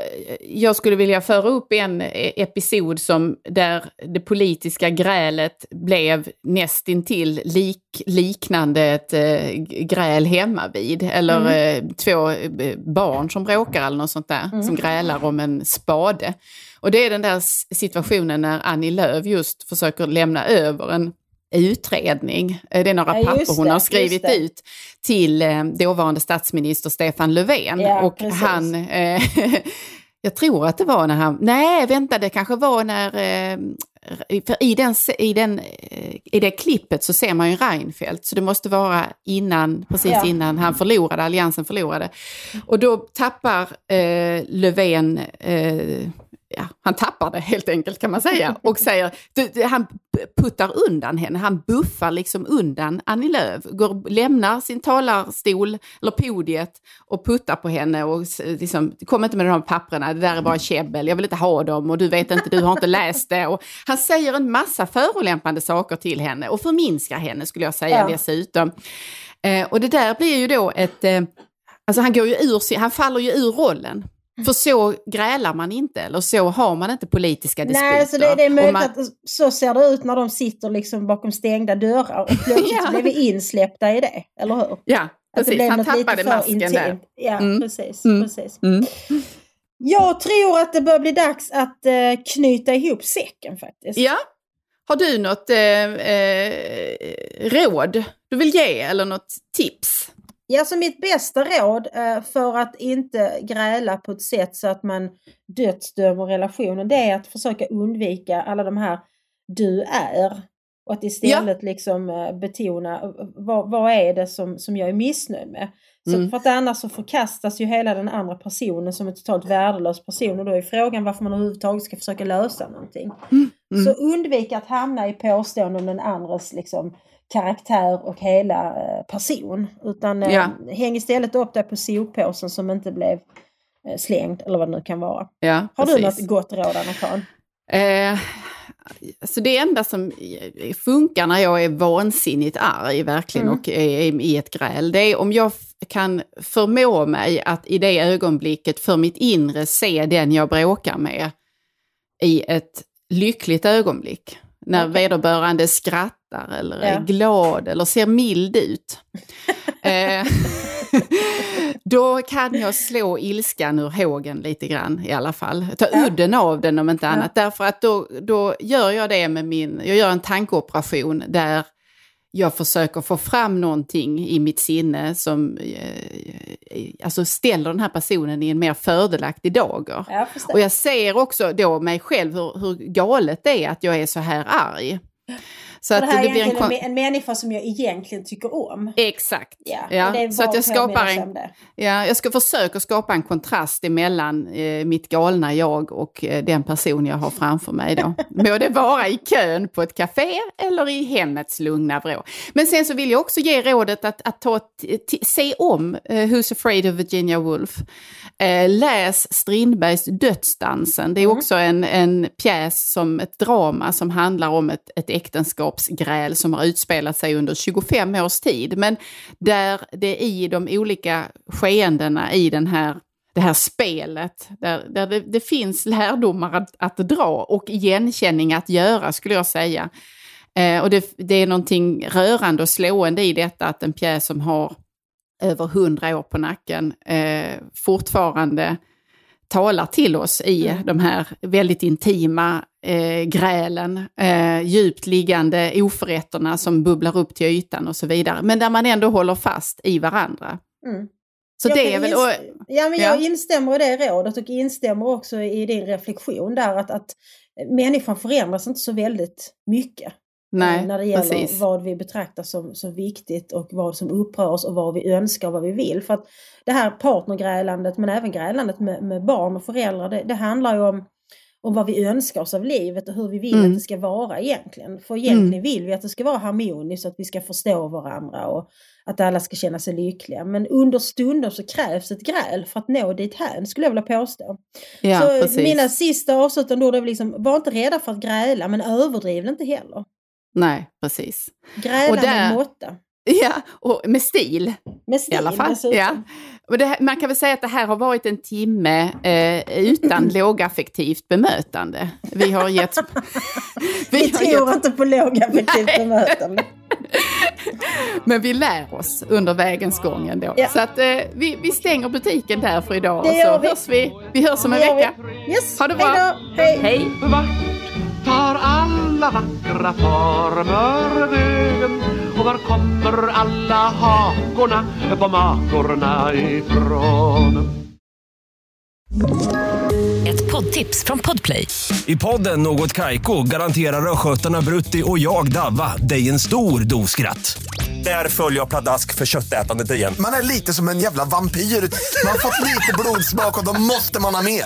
jag, skulle vilja föra upp en episod som där det politiska grälet blev nästintill lik, liknande ett eh, gräl hemma vid. Eller mm. eh, två barn som bråkar eller något sånt där, mm. som grälar om en spade. Och det är den där situationen när Annie Lööf just försöker lämna över en utredning. Eh, det är några ja, papper hon det, har skrivit ut till eh, dåvarande statsminister Stefan Löfven. Ja, och precis. han, eh, jag tror att det var när han, nej vänta det kanske var när, eh, för i, den, i, den, eh, i det klippet så ser man ju Reinfeldt, så det måste vara innan, precis ja. innan han förlorade, alliansen förlorade. Och då tappar eh, Löfven ja, han tappar det helt enkelt kan man säga och säger, du, du, han puttar undan henne, han buffar liksom undan Annie Lööf, går, lämnar sin talarstol eller podiet och puttar på henne och liksom, kom inte med de här papperna, det där är bara käbbel, jag vill inte ha dem och du vet inte, du har inte läst det. Och han säger en massa förolämpande saker till henne och förminskar henne skulle jag säga ja. dessutom. Eh, och det där blir ju då ett, eh, alltså han går ju ur, han faller ju ur rollen. För så grälar man inte, eller så har man inte politiska disputer. Nej, så det, det är möjligt man... att så ser det ut när de sitter liksom bakom stängda dörrar och plötsligt ja. blir vi insläppta i det, eller hur? Ja, precis. Han tappade masken där. Ja, mm. precis. Mm. precis. Mm. Jag tror att det börjar bli dags att eh, knyta ihop säcken faktiskt. Ja. Har du något eh, eh, råd du vill ge eller något tips? Ja, så mitt bästa råd eh, för att inte gräla på ett sätt så att man dödsdömer relationen, det är att försöka undvika alla de här du är. Och att istället ja. liksom eh, betona eh, vad, vad är det som, som jag är missnöjd med. Så mm. För att annars så förkastas ju hela den andra personen som en totalt värdelös person och då är frågan varför man överhuvudtaget ska försöka lösa någonting. Mm. Mm. Så undvik att hamna i påståenden om den andres liksom, karaktär och hela eh, person. Utan eh, ja. häng istället upp dig på soppåsen som inte blev eh, slängd eller vad det nu kan vara. Ja, Har precis. du något gott råd Anna eh, så det enda som funkar när jag är vansinnigt arg verkligen mm. och är i ett gräl, det är om jag kan förmå mig att i det ögonblicket för mitt inre se den jag bråkar med i ett lyckligt ögonblick. När okay. vederbörande skrattar eller ja. är glad eller ser mild ut. Eh, då kan jag slå ilskan ur hågen lite grann i alla fall. Ta ja. udden av den om inte annat. Ja. Därför att då, då gör jag det med min, jag gör en tankeoperation där jag försöker få fram någonting i mitt sinne som eh, alltså ställer den här personen i en mer fördelaktig dager. Och jag ser också då mig själv hur, hur galet det är att jag är så här arg. Så att det här det blir en, en människa som jag egentligen tycker om. Exakt. Ja, ja. Så att jag skapar en, ja, jag ska försöka skapa en kontrast emellan eh, mitt galna jag och eh, den person jag har framför mig då. Må det vara i kön på ett café eller i hemmets lugna vrå. Men sen så vill jag också ge rådet att, att ta, se om eh, Who's Afraid of Virginia Woolf. Eh, läs Strindbergs Dödsdansen. Det är mm. också en, en pjäs som ett drama som handlar om ett, ett äktenskapsgräl som har utspelat sig under 25 års tid. Men där det i de olika skeendena i den här det här spelet, där, där det, det finns lärdomar att, att, dra och igenkänning att göra skulle jag säga. Eh, och det, det är någonting rörande och slående i detta att en pjäs som har över hundra år på nacken eh, fortfarande talar till oss i mm. de här väldigt intima eh, grälen, eh, djupt liggande oförrätterna som bubblar upp till ytan och så vidare. Men där man ändå håller fast i varandra. Mm. Så jag det är väl... Och, ja, men jag ja. instämmer i det rådet och instämmer också i din reflektion där att, att människan förändras inte så väldigt mycket. Nej, när det gäller precis. vad vi betraktar som, som viktigt och vad som upprör oss och vad vi önskar och vad vi vill. För att det här partnergrälandet men även grälandet med, med barn och föräldrar det, det handlar ju om om vad vi önskar oss av livet och hur vi vill mm. att det ska vara egentligen. För egentligen mm. vill vi att det ska vara harmoniskt, att vi ska förstå varandra och att alla ska känna sig lyckliga. Men under stunder så krävs ett gräl för att nå dit här skulle jag vilja påstå. Ja, så precis. mina sista avslutande ord är liksom, var inte rädda för att gräla men överdriv inte heller. Nej, precis. Gräla och där, med måtta. Ja, och med stil. Med stil i alla fall. Ja. Och det, man kan väl säga att det här har varit en timme eh, utan lågaffektivt bemötande. Vi har gett... vi, vi tror gett... inte på lågaffektivt bemötande. Men vi lär oss under vägens gång ändå. Ja. Så att eh, vi, vi stänger butiken där för idag. Det och så vi. hörs vi. Vi hörs om en vecka. Yes. Ha det bra. Hej. Hej alla vackra former vägen och var kommer alla hakorna på makorna ifrån? Ett poddtips från Podplay. I podden Något Kaiko garanterar östgötarna Brutti och jag, Davva, dig en stor dos skratt. Där följer jag pladask för köttätandet igen. Man är lite som en jävla vampyr. Man har fått lite blodsmak och då måste man ha mer.